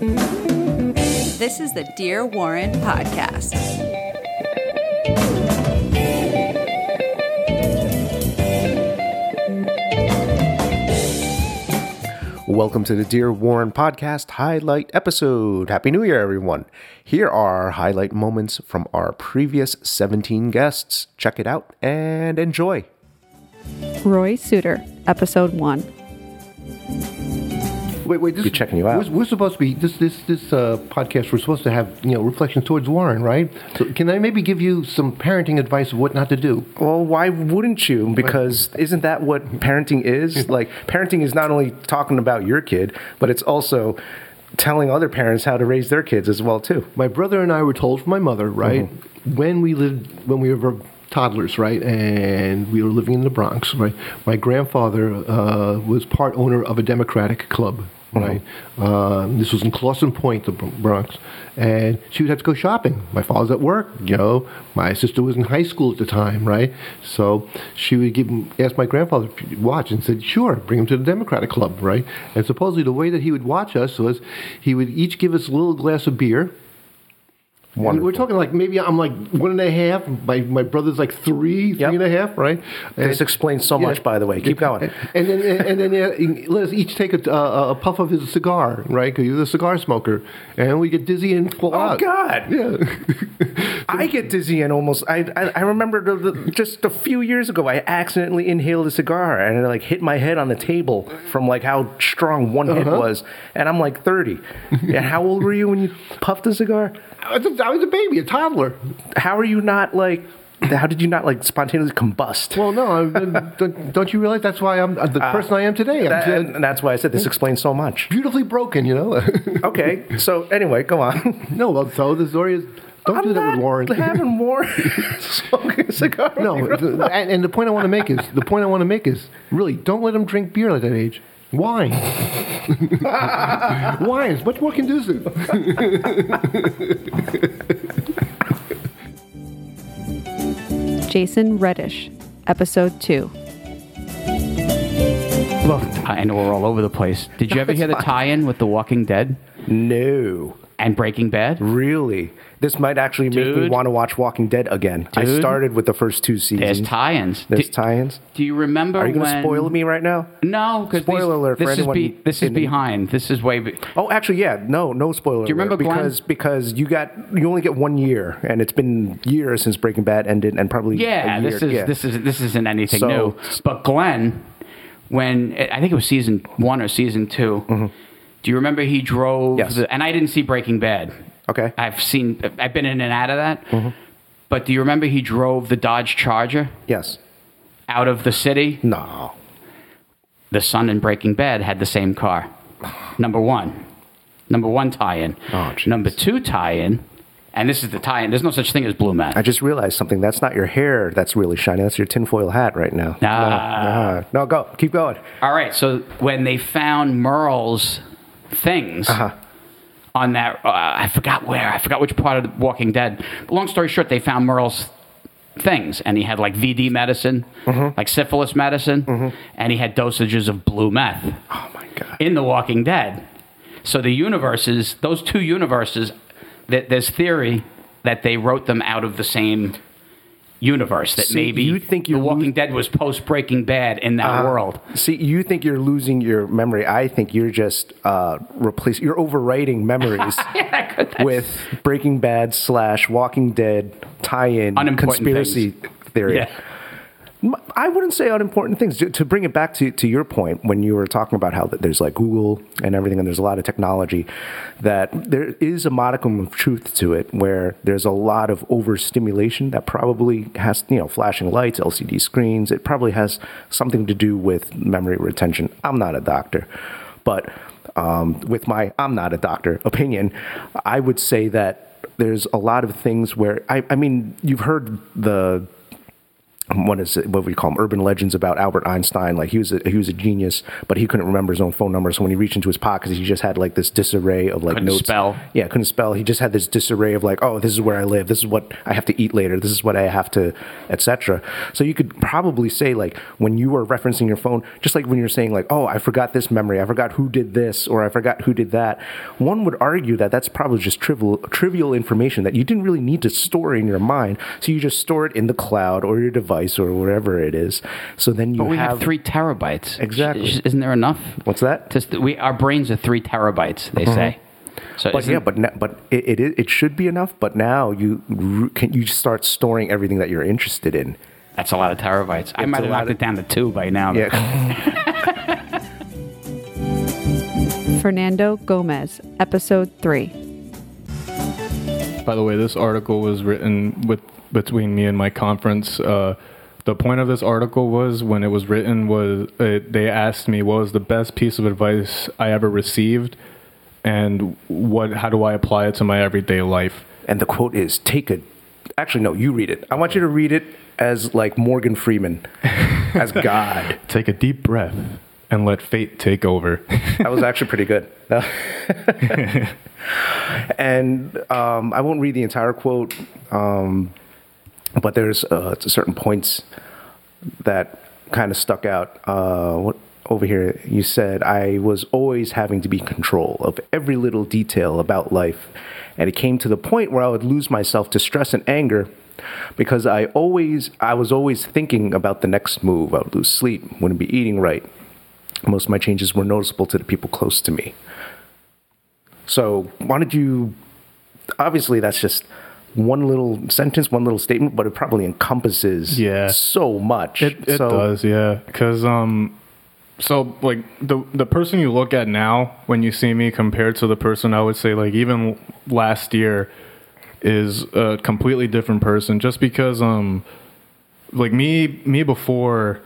This is the Dear Warren podcast. Welcome to the Dear Warren Podcast highlight episode. Happy New Year, everyone. Here are our highlight moments from our previous 17 guests. Check it out and enjoy. Roy Suter, Episode 1. Wait, wait. This, Good checking you out. We're, we're supposed to be this this this uh, podcast. We're supposed to have you know reflections towards Warren, right? So can I maybe give you some parenting advice of what not to do? Well, why wouldn't you? Because isn't that what parenting is? like, parenting is not only talking about your kid, but it's also telling other parents how to raise their kids as well, too. My brother and I were told from my mother, right, when we lived when we were toddlers, right, and we were living in the Bronx, right. My grandfather uh, was part owner of a Democratic club. Right, um, this was in Clason Point, the Bronx, and she would have to go shopping. My father's at work, you know. My sister was in high school at the time, right? So she would give ask my grandfather to watch, and said, "Sure, bring him to the Democratic Club, right?" And supposedly the way that he would watch us was he would each give us a little glass of beer. And Wonderful. we're talking like maybe I'm like one and a half. My my brother's like three, Yep. three and a half, right? This explains so much, by the way. Keep going. and then and then yeah, let us each take a, a, a puff of his cigar, right? Because he was a cigar smoker, and we get dizzy and fall Oh, out. God. Yeah. I get dizzy and almost. I I, I remember the, the, just a few years ago, I accidentally inhaled a cigar and it like hit my head on the table from like how strong one hit Uh-huh. was. And I'm like 30. and how old were you when you puffed a cigar? I was, a, I was a baby, a toddler. How are you not like? How did you not like spontaneously combust? Well, no, I, don't, don't you realize that's why I'm uh, the person I am today? I'm That- and that's why I said this explains so much. beautifully broken, you know. Okay, so anyway, go on. no, well, so the story is don't I'm do that not with Warren. Having more smoking a cigar. No, and, and the point I want to make is the point I want to make is really don't let them drink beer at that age. Wine, wine is much more conducive. Jason Reddish, Episode 2. Look, I know we're all over the place. Did you ever hear the tie-in with The Walking Dead No. And Breaking Bad? Really? This might actually make me want to watch Walking Dead again. I started with the first two seasons. There's tie-ins. There's do, tie-ins. do you remember Are you going to spoil me right now? No, because Spoiler alert for this is anyone be, this is the- behind. This is way. Be, Oh, actually, yeah. No, no spoiler. Do you remember alert, Glenn? because because you got you only get one year, and it's been years since Breaking Bad ended, and probably yeah, a year, this is yeah. this is this isn't anything So- new. But Glenn, when I think it was season one or season 2 mm-hmm. Do you remember he drove? Mm-hmm. Yes. The, and I didn't see Breaking Bad. Okay. I've seen. I've been in and out of that. But do you remember he drove the Dodge Charger yes. out of the city? No. the son in Breaking Bad had the same car. Number one. Number one tie-in. Oh. Number two tie-in, and this is the tie-in. There's no such thing as blue meth. I just realized something. That's not your hair that's really shiny. That's your tinfoil hat right now. Nah. No, no, no, go. Keep going. All right. So when they found Merle's things Uh-huh. on that, uh, I forgot where. I forgot which part of the Walking Dead. But long story short, they found Merle's things, and he had like VD medicine, Mm-hmm. like syphilis medicine, and he had dosages of blue meth. Oh, my God. in The Walking Dead. So the universes, those two universes, th- there's theory that they wrote them out of the same universe. That See, maybe you think The Walking lo- Dead was post Breaking Bad in that Uh, world. See, you think you're losing your memory. I think you're just uh, replace. You're overwriting memories with Breaking Bad slash Walking Dead tie-in conspiracy theory. Yeah. I wouldn't say unimportant things. To, bring it back to, to your point, when you were talking about how there's like Google and everything, and there's a lot of technology, that there is a modicum of truth to it, where there's a lot of overstimulation that probably has, you know, flashing lights, LCD screens. It probably has something to do with memory retention. I'm not a doctor, but um, with my I'm not a doctor opinion, I would say that there's a lot of things where I, I mean, you've heard the Um, what is it, what we call them urban legends about Albert Einstein. Like he was a, he was a genius, but he couldn't remember his own phone number. So when he reached into his pockets, he just had like this disarray of like Couldn't notes. spell. Yeah, couldn't spell. He just had this disarray of like, oh, this is where I live. This is what I have to eat later. This is what I have to, etc. So you could probably say like when you were referencing your phone, just like when you're saying like, oh, I forgot this memory. I forgot who did this, or I forgot who did that. One would argue that that's probably just trivial trivial information that you didn't really need to store in your mind. So you just store it in the cloud or your device or whatever it is. So then you But we have, have three terabytes. Exactly. Isn't there enough? What's that? Just we our brains are three terabytes. They mm-hmm. say. So But yeah, but na- but it, it is- it should be enough. But now you can you start storing everything that you're interested in. that's a lot of terabytes. I might have lot knocked of- it down to two by now. Yeah. Fernando Gomez, Episode 3. By the way, this article was written with between me and my conference. Uh, the point of this article was when it was written was uh, they asked me what was the best piece of advice I ever received, and what how do I apply it to my everyday life. and the quote is take a. Actually, no, you read it. I want you to read it as like Morgan Freeman, as God. Take a deep breath and let fate take over. That was actually pretty good. and um, I won't read the entire quote, um, but there's uh, certain points that kind of stuck out. Uh, what over here? You said I was always having to be in control of every little detail about life, and it came to the point where I would lose myself to stress and anger. Because I always, I was always thinking about the next move. I would lose sleep, wouldn't be eating right. Most of my changes were noticeable to the people close to me. So, why did you? Obviously, that's just one little sentence, one little statement, but it probably encompasses Yeah. so much. It, it so, does, yeah. Because um, so like the the person you look at now when you see me compared to the person I would say like even last year is a completely different person. Just because um, like me me before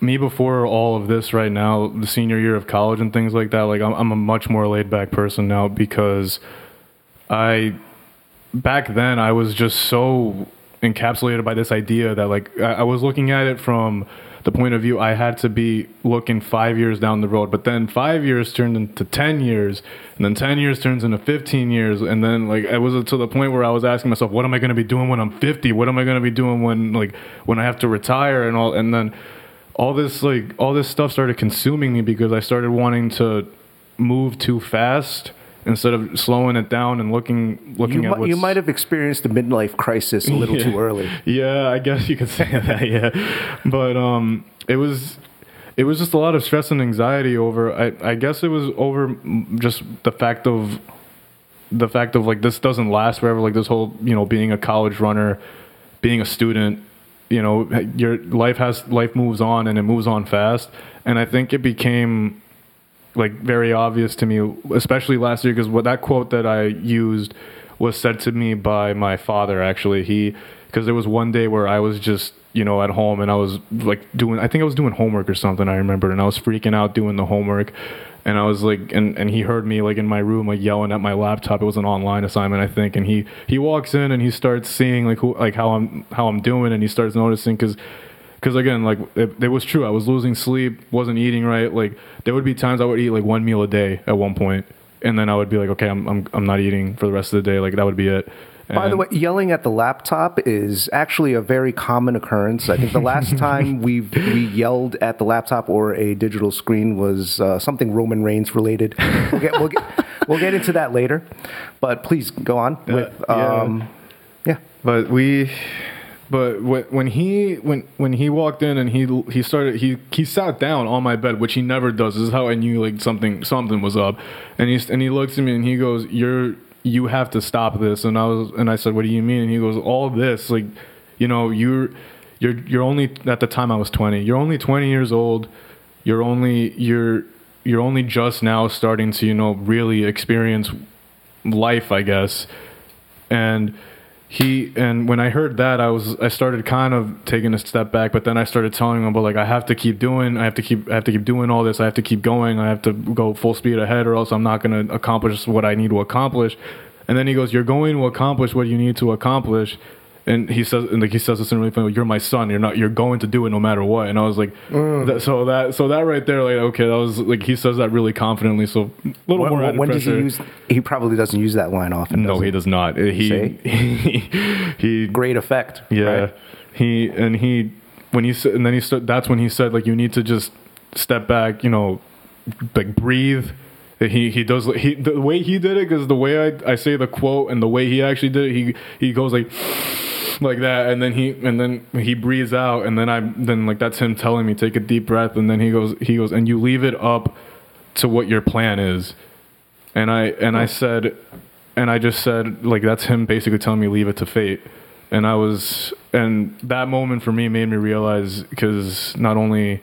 me before all of this right now, the senior year of college and things like that. Like I'm I'm a much more laid back person now because I back then I was just so encapsulated by this idea that like I, I was looking at it from the point of view I had to be looking five years down the road, but then five years turned into ten years, and then ten years turns into fifteen years, and then like it was to the point where I was asking myself, what am I going to be doing when I'm fifty? What am I going to be doing when like when I have to retire and all? And then all this like all this stuff started consuming me because I started wanting to move too fast instead of slowing it down and looking looking You, at what's you might have experienced the midlife crisis a little too early. yeah, I guess you could say that. Yeah, but um, it was it was just a lot of stress and anxiety over. I I guess it was over just the fact of the fact of like this doesn't last forever. Like this whole you know being a college runner, being a student. You know, your life has life moves on and it moves on fast. And I think it became like very obvious to me, especially last year, because what that quote that I used was said to me by my father. Actually, he because there was one day where I was just you know at home and I was like doing I think I was doing homework or something. I remember, and I was freaking out doing the homework. And I was like, and, and he heard me like in my room, like yelling at my laptop. It was an online assignment, I think. And he, he walks in and he starts seeing like who, like how I'm, how I'm doing. And he starts noticing because because again like it, it was true i was losing sleep wasn't eating right like there would be times i would eat like one meal a day at one point and then i would be like okay i'm, I'm, I'm not eating for the rest of the day like that would be it By the way, yelling at the laptop is actually a very common occurrence. I think the last time we we yelled at the laptop or a digital screen was uh, something Roman Reigns related. We'll get, we'll, get, we'll get into that later, but please go on with yeah. um, yeah. but we but wh- when he when when he walked in and he he started he he sat down on my bed which he never does this is how i knew like something something was up and he and he looks at me and he goes you're you have to stop this. And i was and i said what do you mean? And he goes all this like you know you're you're you're only at the time i was 20 you're only 20 years old. You're only you're you're only just now starting to you know really experience life i guess. And he and when I heard that, I was I started kind of taking a step back, but then I started telling him, but like I have to keep doing, I have to keep, I have to keep doing all this, I have to keep going, I have to go full speed ahead, or else I'm not going to accomplish what I need to accomplish. And then he goes, "You're going to accomplish what you need to accomplish." And he says and like he says this in really funny. You're my son. You're not. You're going to do it no matter what. And I was like, Mm. that, so that so that right there, like okay, that was like he says that really confidently. So a little When, more added when does he use? He probably doesn't use that line often. No, does he does not. He he, he Great effect. yeah. right? He and he when he said and then he said that's when he said like you need to just step back, you know, like breathe. He he does he the way he did it because the way I, I say the quote and the way he actually did it he he goes like like that and then he and then he breathes out and then I then like that's him telling me take a deep breath and then he goes he goes and you leave it up to what your plan is. And I and I said and I just said like that's him basically telling me leave it to fate. And I was and that moment for me made me realize because not only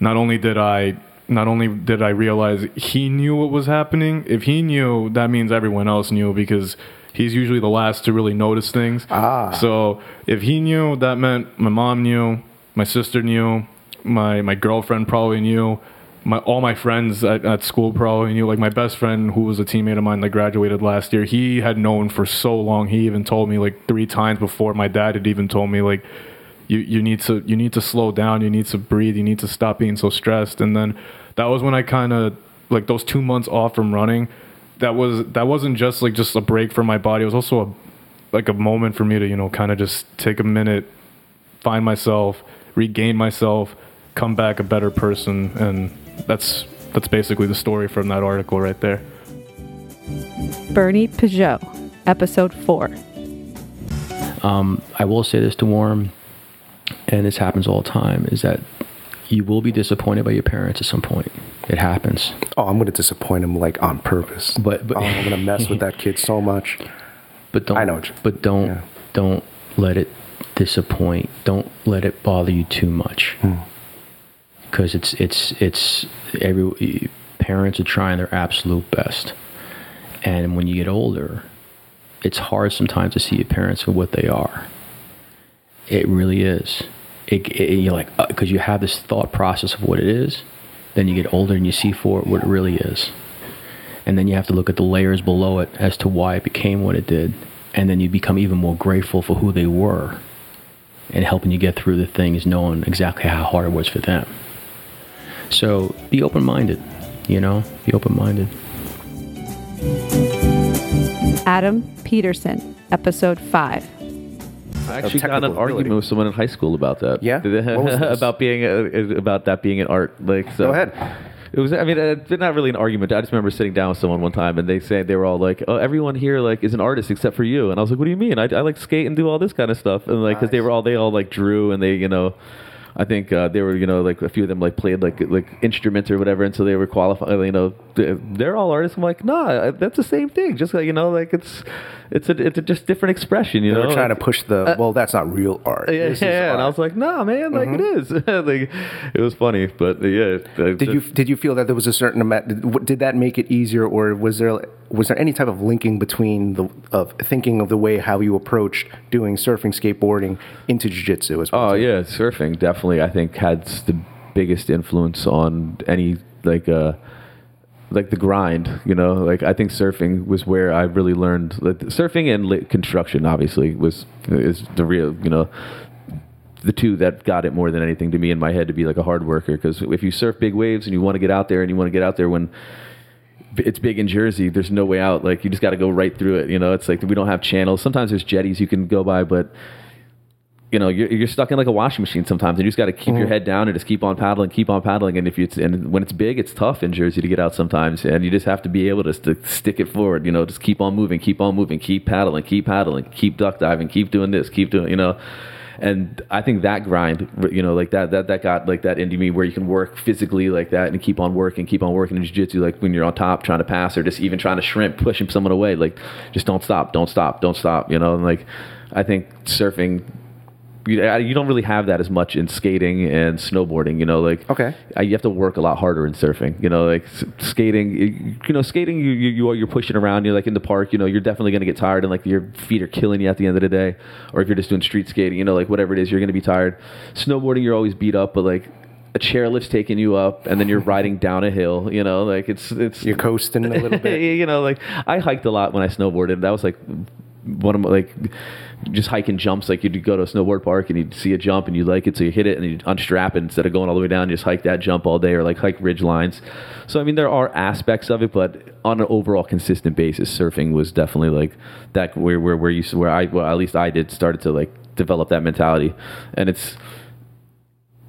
not only did I not only did I realize he knew what was happening if he knew that means everyone else knew because he's usually the last to really notice things Ah. so if he knew that meant my mom knew my sister knew my my girlfriend probably knew my all my friends at, at school probably knew like my best friend who was a teammate of mine that graduated last year he had known for so long he even told me like three times before my dad had even told me like you, you need to you need to slow down you need to breathe you need to stop being so stressed and then that was when i kind of like those two months off from running that was that wasn't just like just a break for my body. It was also a like a moment for me to you know kind of just take a minute find myself regain myself come back a better person. And that's that's basically the story from that article right there. Bernie Peugeot, episode 4. Um, I will say this to Warren, and this happens all the time, is that you will be disappointed by your parents at some point. It happens. Oh, I'm going to disappoint them like on purpose. But- but- oh, I'm going to mess with that kid so much. But don't I know but don't yeah. don't let it disappoint. Don't let it bother you too much. Hmm. Because it's it's it's every parents are trying their absolute best. And when you get older, it's hard sometimes to see your parents for what they are. It really is. It, it, you're like uh, because you have this thought process of what it is, then you get older and you see for it what it really is, and then you have to look at the layers below it as to why it became what it did, and then you become even more grateful for who they were, and helping you get through the things, knowing exactly how hard it was for them. So be open minded, you know, be open minded. Adam Peterson, episode 5. I actually got an technical argument with someone in high school about that. Yeah? What was this? about being uh, about that being an art. Like, so Go ahead. It was. I mean, uh, it's not really an argument. I just remember sitting down with someone one time, and they said they were all like, "Oh, everyone here like is an artist except for you." And I was like, "What do you mean? I, I like skate and do all this kind of stuff." And like, because they were all they all like drew and they you know. I think uh, they were, you know, like a few of them like played like like instruments or whatever, and so they were qualified. You know, they're all artists. I'm like, nah, that's the same thing. Just like you know, like it's it's a it's a just different expression. You They know, were trying to push the, well, that's not real art. Uh, yeah, This is yeah, and I was like, "Nah, man, like it is." like it was funny, but uh, yeah. Did you did you feel that there was a certain amount? Did, did that make it easier, or was there was there any type of linking between the of thinking of the way how you approached doing surfing, skateboarding into jiu-jitsu as well? Oh yeah, surfing definitely. I think had the biggest influence on any like uh like the grind. You know, like I think surfing was where I really learned. Like surfing and lit construction, obviously, was is the real. You know. The two that got it more than anything to me in my head to be like a hard worker because if you surf big waves and you want to get out there and you want to get out there when it's big in Jersey. There's no way out. Like you just got to go right through it. You know, it's like we don't have channels. Sometimes there's jetties you can go by, but you know you're, you're stuck in like a washing machine sometimes. And you just got to keep your mm-hmm. head down and just keep on paddling, keep on paddling. And if it's and when it's big, it's tough in Jersey to get out sometimes. And you just have to be able to st- stick it forward. You know, just keep on moving, keep on moving, keep paddling, keep paddling, keep duck diving, keep doing this, keep doing. You know. And I think that grind, you know, like that, that, that got like that into me where you can work physically like that and keep on working, keep on working in jiu-jitsu. Like when you're on top trying to pass or just even trying to shrimp, pushing someone away, like just don't stop, don't stop, don't stop, you know? And like, I think surfing, you, you don't really have that as much in skating and snowboarding, you know, like, Okay. you have to work a lot harder in surfing, you know, like s- skating, you, you know, skating, you, you, you are, you're pushing around, you're like in the park, you know, you're definitely going to get tired and like your feet are killing you at the end of the day. Or if you're just doing street skating, you know, like whatever it is, you're going to be tired. Snowboarding, you're always beat up, but like a chairlift's taking you up and then you're riding down a hill, you know, like it's, it's, You're coasting a little bit. you know, like I hiked a lot when I snowboarded. That was like one of my like just hiking jumps. Like you'd go to a snowboard park and you'd see a jump and you like it, so you hit it and you unstrap it instead of going all the way down. You just hike that jump all day, or like hike ridge lines. So I mean, there are aspects of it, but on an overall consistent basis, surfing was definitely like that where where where you where I well at least I did started to like develop that mentality, and it's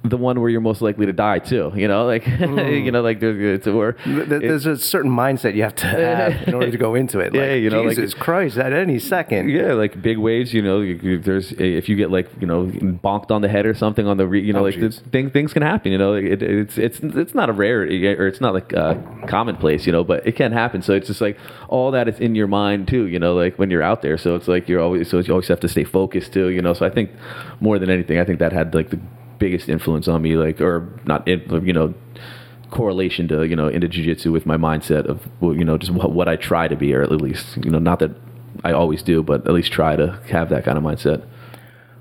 the one where you're most likely to die too. You know, like you know, like there's it's th- There's a certain mindset you have to have in order to go into it. Like, Yeah, you know, like- Jesus Christ, at any second. Yeah, like big waves. You know, you, there's if you get like you know bonked on the head or something on the re, you know Oh, like jeez. thing, things can happen. You know, it, it's it's it's not a rarity or it's not like uh, commonplace. You know, but it can happen. So it's just like all that is in your mind too. You know, like when you're out there. So it's like you're always so you always have to stay focused too. You know, so I think more than anything, I think that had like the biggest influence on me. Like or not, you know. correlation to you know into jiu-jitsu with my mindset of well, you know just what, what I try to be or at least you know not that I always do but at least try to have that kind of mindset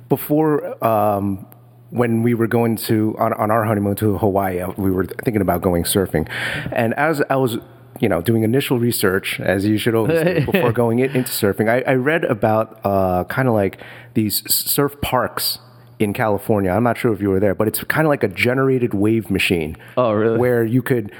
before um, when we were going to on, on our honeymoon to Hawaii, uh, we were thinking about going surfing, and as I was you know doing initial research as you should always do before going in, into surfing, I, I read about uh, kind of like these surf parks. In California, I'm not sure if you were there, but it's kind of like a generated wave machine. Oh, really? Where you could,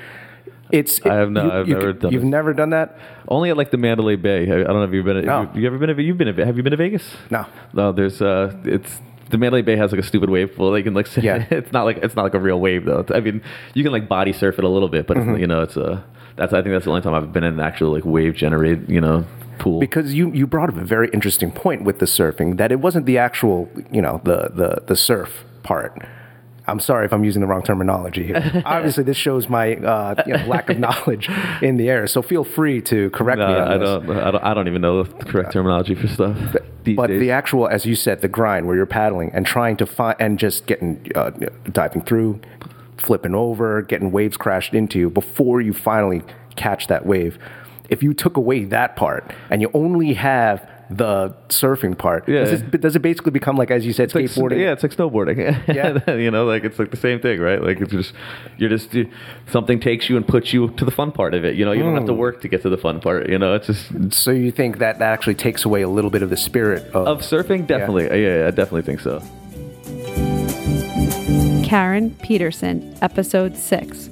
it's. I have no- I've never could- done You've never done that? only at like the Mandalay Bay I don't know if you've been No. you, you ever been to, you've been have you been to Vegas No. no there's uh it's the Mandalay Bay has like a stupid wave pool. They can like, Yeah. it's not like it's not like a real wave though. I mean, you can like body surf it a little bit, but Mm-hmm. it's, you know, it's a that's I think that's the only time I've been in an actual like wave generated you know pool. because you you brought up a very interesting point with the surfing that it wasn't the actual you know the the the surf part. I'm sorry if I'm using the wrong terminology here. Obviously, this shows my uh, you know, lack of knowledge in the area. So feel free to correct No, me on I this. don't, I don't. I don't even know the correct terminology for stuff. But days. the actual, as you said, the grind where you're paddling and trying to find and just getting uh, diving through, flipping over, getting waves crashed into you before you finally catch that wave. If you took away that part and you only have the surfing part, Yeah. does, it, does it basically become like, as you said, It's like, skateboarding? yeah, it's like snowboarding. Yeah. you know, like it's like the same thing, right? Like it's just you're just you, something takes you and puts you to the fun part of it. You know, you don't have to Hmm. work to get to the fun part. You know, it's just So you think that that actually takes away a little bit of the spirit of, of surfing. Definitely, yeah, yeah, I definitely think so. Karen Peterson, episode six.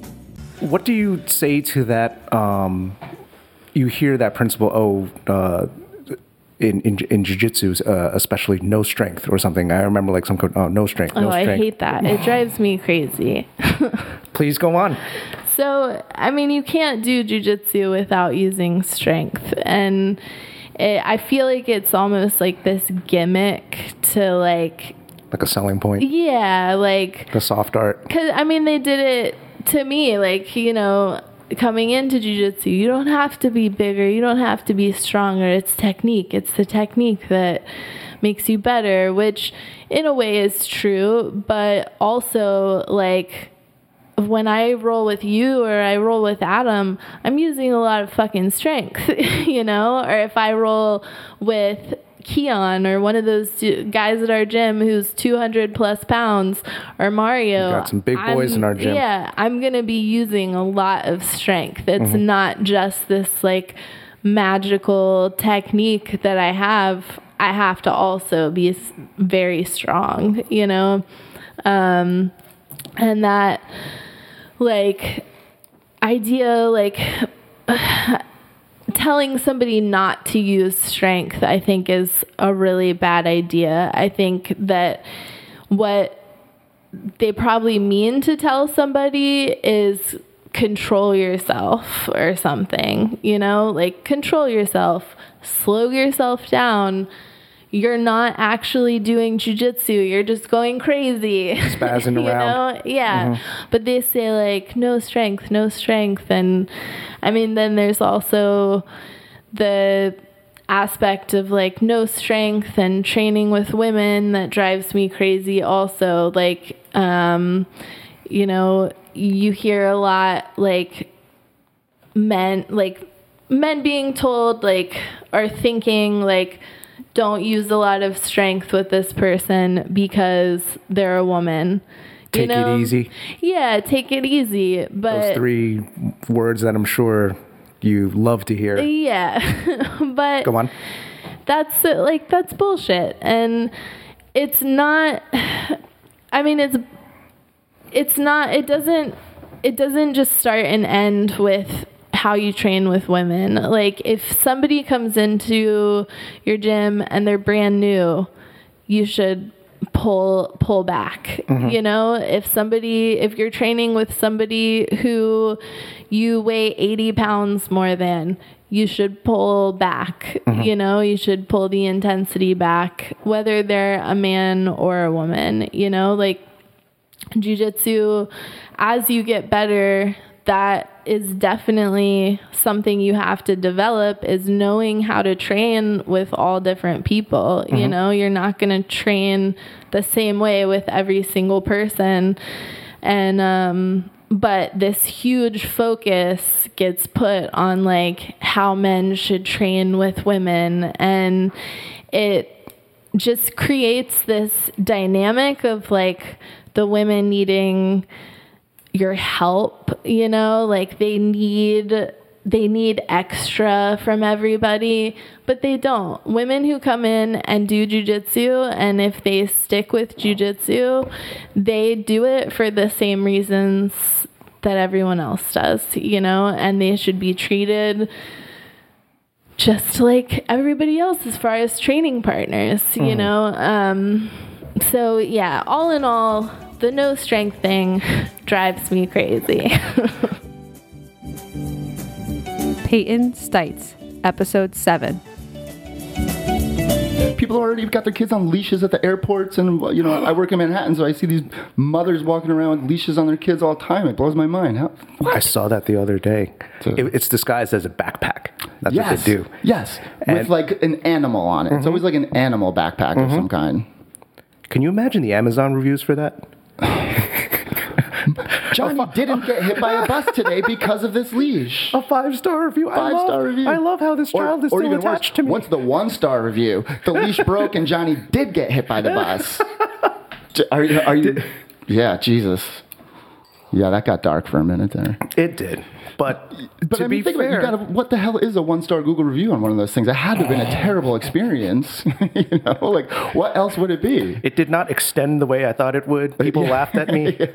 What do you say to that? Um, you hear that principle, oh, uh, in in, in jiu-jitsu, uh, especially no strength or something. I remember like some code, oh, no strength, no Oh, I hate that. It drives me crazy. Please go on. So, I mean, you can't do jujitsu without using strength. And it, I feel like it's almost like this gimmick to, like, Like a selling point, yeah, like, the soft art. because, I mean, they did it to me. Like, you know, coming into jujitsu, you don't have to be bigger, you don't have to be stronger. It's technique. It's the technique that makes you better, which in a way is true, but also, like, when I roll with you or I roll with Adam, I'm using a lot of fucking strength, you know? Or if I roll with Keon or one of those guys at our gym who's 200 plus pounds or Mario. We got some big boys I'm- in our gym. Yeah, I'm going to be using a lot of strength. It's not just this like magical technique that I have. I have to also be very strong, you know? Um, and that like idea like telling somebody not to use strength i think is a really bad idea. I think that what they probably mean to tell somebody is control yourself or something you know? Like control yourself slow yourself down you're not actually doing jujitsu. You're just going crazy. Spazzing you around. know? Yeah. But they say like no strength, no strength. And I mean, then there's also the aspect of like no strength and training with women that drives me crazy also. Like, um, you know, you hear a lot like men, like men being told like, or thinking like, don't use a lot of strength with this person because they're a woman. You Take know? it easy. Yeah, take it easy. But Those three words that I'm sure you love to hear. yeah, but Go on. that's like that's bullshit and it's not i mean it's it's not it doesn't it doesn't just start and end with how you train with women. Like if somebody comes into your gym and they're brand new you should pull pull back. Mm-hmm. You know if somebody if you're training with somebody who you weigh 80 pounds more than you should pull back. Mm-hmm. You know you should pull the intensity back whether they're a man or a woman you know like jujitsu as you get better that is definitely something you have to develop is knowing how to train with all different people. You know you're not going to train the same way with every single person. And um but this huge focus gets put on like how men should train with women. And it just creates this dynamic of like the women needing your help, you know, like they need they need extra from everybody, but they don't. Women who come in and do jujitsu, and if they stick with jujitsu, they do it for the same reasons that everyone else does, you know, and they should be treated just like everybody else as far as training partners, you know. Um, so yeah, all in all, the no strength thing drives me crazy. Peyton Stites, episode 7. People already got their kids on leashes at the airports, and you know, I work in Manhattan, so I see these mothers walking around with leashes on their kids all the time. It blows my mind. How, I saw that the other day. So- It- it's disguised as a backpack. That's yes, what they do. yes, with And- Mm-hmm. like an animal on it. It's always like an animal backpack of some kind. Can you imagine the Amazon reviews for that? Johnny didn't get hit by a bus today because of this leash. A five star review. I Five love, star review. I love how this child is still even attached worse, to me. What's the one star review? The leash broke and Johnny did get hit by the bus. Are you? Are you? Yeah, Jesus. Yeah, that got dark for a minute there. It did, but, But to I mean, be think fair, about it. You gotta, what the hell is a one-star Google review on one of those things? It had to have been a terrible experience. you know, like what else would it be? it did not extend the way I thought it would. People laughed at me.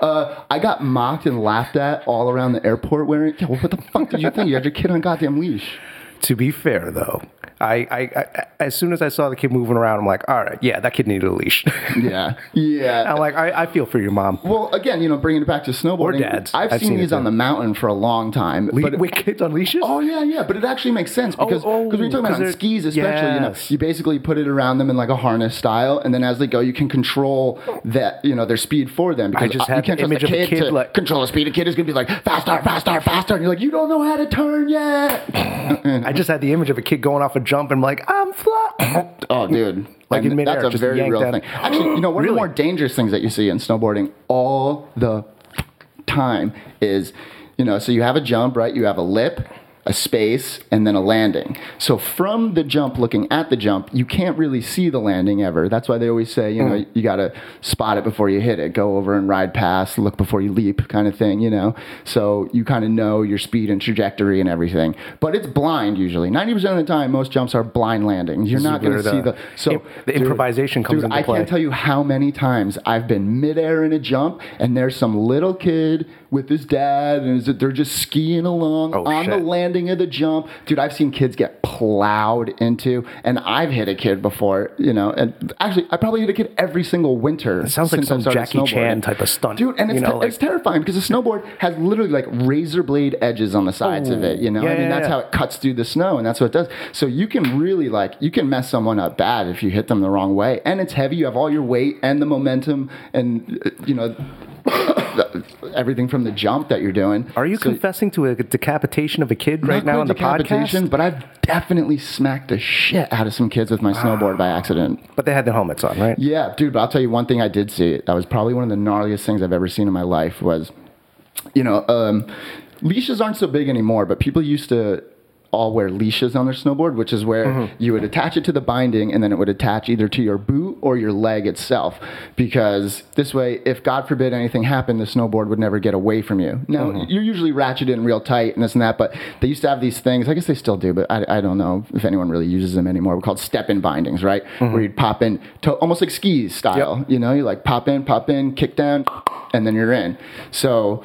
Uh, I got mocked and laughed at all around the airport wearing. Yeah, well, what the fuck did you think? You had your kid on goddamn leash. To be fair, though, I, I, I as soon as I saw the kid moving around, I'm like, all right, yeah, that kid needed a leash. Yeah, yeah. I'm like, I, I feel for your mom. Well, again, you know, bringing it back to snowboarding. or dads. I've, I've seen, seen these on the mountain for a long time. Le- but with kids on leashes? Oh yeah, yeah, but it actually makes sense because oh, because when you're talking about skis, especially, you know, yes. you basically put it around them in like a harness style, and then as they go, you can control that you know their speed for them. Because just uh, you can't the trust a kid, to like- control the speed. A kid is gonna be like faster, faster, faster, and you're like, you don't know how to turn yet. I just had the image of a kid going off a jump and like, I'm flying. Oh, dude. Like in midair, that's a very real thing. Actually, you know, one of the more dangerous things that you see in snowboarding all the time is, you know, so you have a jump, right? You have a lip, a space, and then a landing. So from the jump, looking at the jump, you can't really see the landing ever. That's why they always say, you know, mm. you got to spot it before you hit it. Go over and ride past, look before you leap, kind of thing, you know? So you kind of know your speed and trajectory and everything. But it's blind usually. 90% of the time, most jumps are blind landings. You're not going to see the-. So im- the improvisation comes dude, into I play. I can't tell you how many times I've been midair in a jump and there's some little kid with his dad and is- they're just skiing along Oh, on the landing of the jump. Dude, I've seen kids get plowed into, and I've hit a kid before, you know. And actually, I probably hit a kid every single winter. It sounds like some Jackie Chan type of stunt. Dude, and it's, you know, like, it's terrifying because the snowboard has literally like razor blade edges on the sides of it. You know, Yeah, I mean that's yeah. how it cuts through the snow, and that's what it does. So you can really like you can mess someone up bad if you hit them the wrong way, and it's heavy. You have all your weight and the momentum, and uh, you know everything from the jump that you're doing. Are you So- confessing to a decapitation of a kid right now on the decapitation, podcast? but I've definitely smacked the shit out of some kids with my snowboard by accident. But they had their helmets on, right? Yeah, dude, but I'll tell you one thing I did see. That was probably one of the gnarliest things I've ever seen in my life was, you know, um, leashes aren't so big anymore, but people used to all wear leashes on their snowboard, which is where Mm-hmm. you would attach it to the binding and then it would attach either to your boot or your leg itself. Because this way, if God forbid anything happened, the snowboard would never get away from you. Now, Mm-hmm. you're usually ratcheted in real tight and this and that, but they used to have these things. I guess they still do, but I, I don't know if anyone really uses them anymore. We're called step in bindings, right? Mm-hmm. Where you'd pop in, to, almost like skis style. You know, you like pop in, pop in, kick down, and then you're in. So,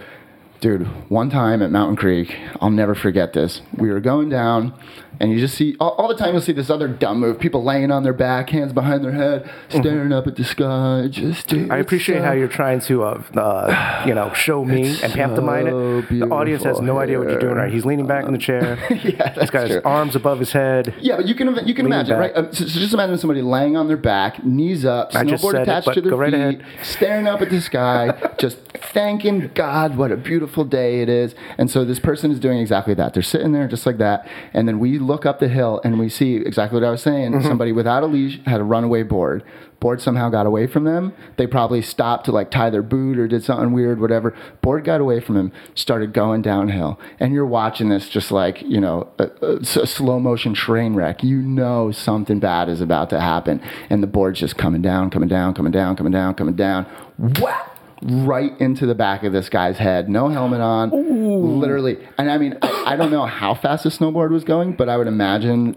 dude, one time at Mountain Creek, I'll never forget this. We were going down, and you just see all, all the time you'll see this other dumb move: people laying on their back, hands behind their head, staring up at the sky. Just, dude, Mm-hmm. I appreciate how you're trying to, uh, uh, you know, show me and pantomime so it. The audience has no idea what you're doing. Right? He's leaning back in the chair. yeah, that's He's got his arms above his head. Yeah, but you can you can imagine, back. right? Um, so, so just imagine somebody laying on their back, knees up, I snowboard said it, attached to their right feet, staring up at the sky, just thanking God what a beautiful day it is. And so this person is doing exactly that. They're sitting there just like that, and then we look up the hill and we see exactly what I was saying. Mm-hmm. Somebody without a leash had a runaway board. Board somehow got away from them. They probably stopped to like tie their boot or did something weird, whatever. Board got away from him, started going downhill. And you're watching this just like, you know, a, a, a slow motion train wreck. You know something bad is about to happen. And the board's just coming down, coming down, coming down, coming down, coming down. Whap! Right into the back of this guy's head. No helmet on. Literally. And I mean, I, I don't know how fast the snowboard was going, but I would imagine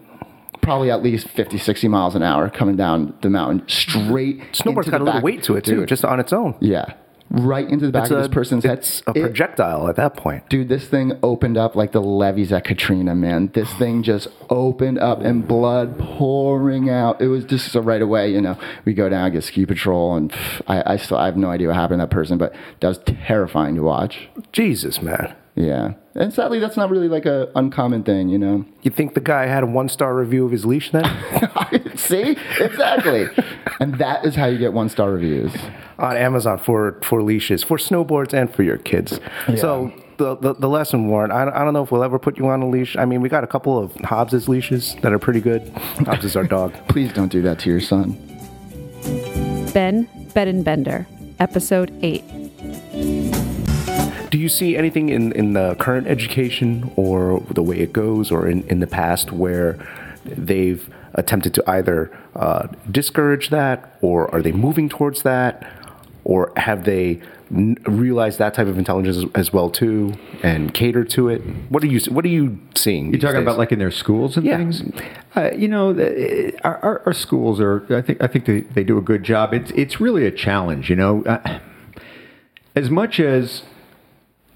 probably at least 50, 60 miles an hour coming down the mountain straight. Snowboard's got a little weight to it too, Dude, just on its own. yeah, right into the back It's of a, this person's head. it's a It- projectile at that point. Dude, this thing opened up like the levees at Katrina, man. This thing just opened up and blood pouring out. It was just so right away, you know, we go down, I get ski patrol, and pff, I, I still I have no idea what happened to that person, but that was terrifying to watch. Jesus, man. Yeah, and sadly, that's not really like a uncommon thing, you know. You think the guy had a one star review of his leash then? See, exactly, and that is how you get one star reviews. on Amazon for for leashes, for snowboards, and for your kids. So the, the the lesson, Warren. I, don't- I don't know if we'll ever put you on a leash. I mean, we got a couple of Hobbs's leashes that are pretty good. Hobbs is our dog. Please don't do that to your son. Ben Bedenbender, Episode 8. Do you see anything in, in the current education or the way it goes or in, in the past where they've attempted to either uh, discourage that or are they moving towards that or have they n- realized that type of intelligence as, as well too and cater to it? What are you What are you seeing? You're talking days? about like in their schools and Yeah. things. Uh, you know, the, our, our, our schools are. I think I think they, they do a good job. It's it's really a challenge. You know, uh, as much as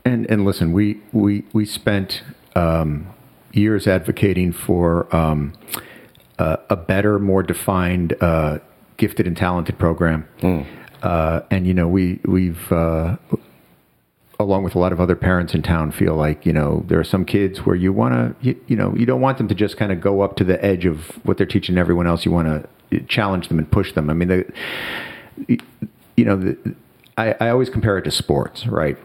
and and listen, we we we spent um, years advocating for um, uh, a better, more defined, uh, gifted and talented program. Uh, and you know, we we've uh, along with a lot of other parents in town feel like you know there are some kids where you want to you, you know you don't want them to just kind of go up to the edge of what they're teaching everyone else. You want to challenge them and push them. I mean the you know the, I, I always compare it to sports, right?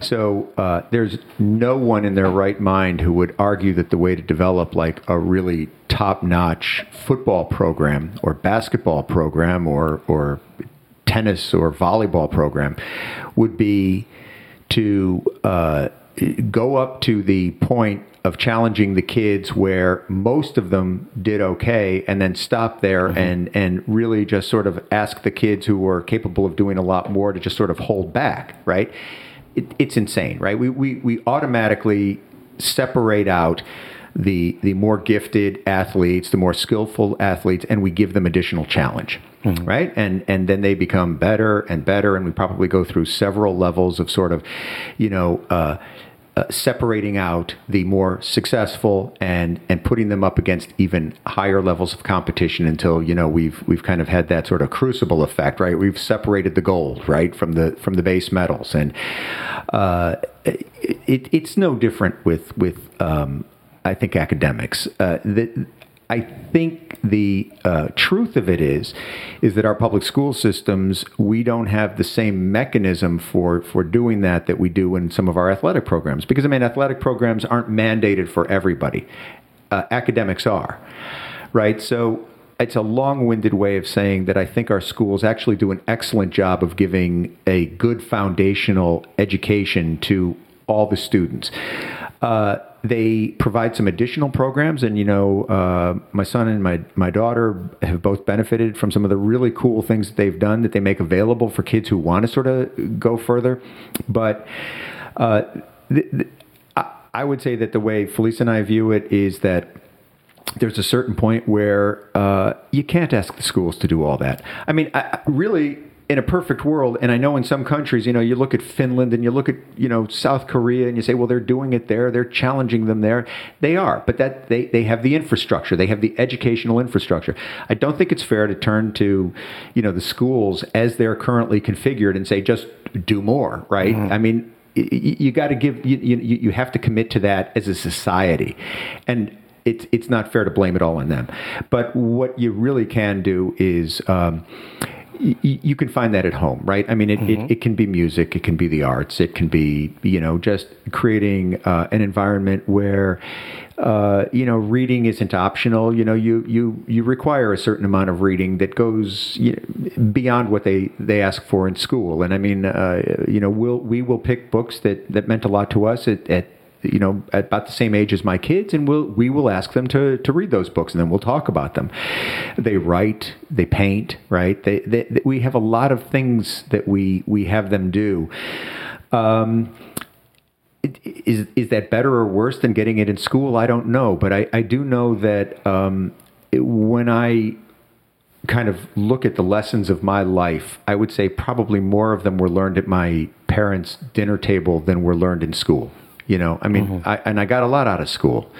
So uh, there's no one in their right mind who would argue that the way to develop like a really top-notch football program or basketball program or or tennis or volleyball program would be to uh, go up to the point of challenging the kids where most of them did okay and then stop there and and really just sort of ask the kids who were capable of doing a lot more to just sort of hold back right? It, it's insane right? We, we we automatically separate out the the more gifted athletes the more skillful athletes and we give them additional challenge right? And and then they become better and better and we probably go through several levels of sort of you know uh, uh, separating out the more successful and and putting them up against even higher levels of competition until you know we've we've kind of had that sort of crucible effect right? We've separated the gold right from the from the base metals. And uh, it, it's no different with with um, I think academics. Uh, the, I think the uh, truth of it is, is that our public school systems we don't have the same mechanism for for doing that that we do in some of our athletic programs. Because I mean, athletic programs aren't mandated for everybody. Uh, academics are, right? So it's a long-winded way of saying that I think our schools actually do an excellent job of giving a good foundational education to all the students. Uh, they provide some additional programs, and you know, uh, my son and my my daughter have both benefited from some of the really cool things that they've done that they make available for kids who want to sort of go further. But uh, th- th- I, would say that the way Felice and I view it is that there's a certain point where uh, you can't ask the schools to do all that. I mean, I- really, in a perfect world, and I know in some countries, you know, you look at Finland and you look at you know South Korea, and you say, well, they're doing it there, they're challenging them there. They are, but that they they have the infrastructure, they have the educational infrastructure. I don't think it's fair to turn to, you know, the schools as they're currently configured and say just do more, right? I mean. You got to give you, you you have to commit to that as a society, and it's it's not fair to blame it all on them. But what you really can do is. Um, y- you can find that at home, right? I mean, it, it, it can be music, it can be the arts, it can be, you know, just creating uh, an environment where, uh, you know, reading isn't optional. You know, you, you, you require a certain amount of reading that goes you know, beyond what they, they ask for in school. And I mean, uh, you know, we'll, we will pick books that, that meant a lot to us at, at you know at about the same age as my kids and we'll we will ask them to to read those books and then we'll talk about them they write they paint right they, they, they- we have a lot of things that we we have them do um is is that better or worse than getting it in school? I don't know, but I, I do know that um, it- when I kind of look at the lessons of my life, I would say probably more of them were learned at my parents' dinner table than were learned in school. You know, I mean, mm-hmm. I, and I got a lot out of school,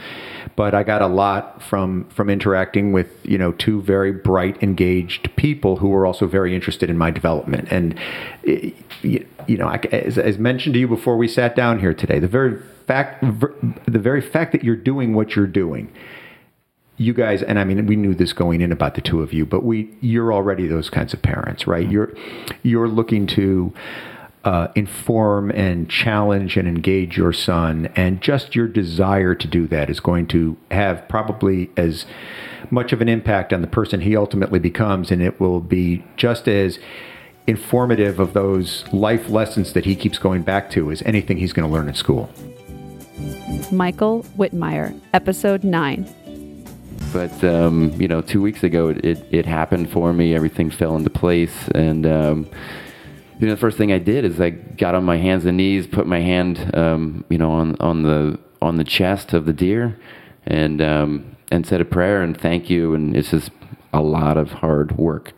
but I got a lot from from interacting with you know two very bright, engaged people who were also very interested in my development. And you, you know, I, as, as mentioned to you before we sat down here today, the very fact the very fact that you're doing what you're doing you guys and i mean we knew this going in about the two of you but we you're already those kinds of parents right? Mm-hmm. You're you're looking to uh, inform and challenge and engage your son and just your desire to do that is going to have probably as much of an impact on the person he ultimately becomes and it will be just as informative of those life lessons that he keeps going back to as anything he's going to learn in school Michael Whitmire, episode 9. But um, you know, two weeks ago, it, it, it happened for me. Everything fell into place, and um, you know, the first thing I did is I got on my hands and knees, put my hand, um, you know, on on the on the chest of the deer, and um, and said a prayer and thank you. And it's just a lot of hard work,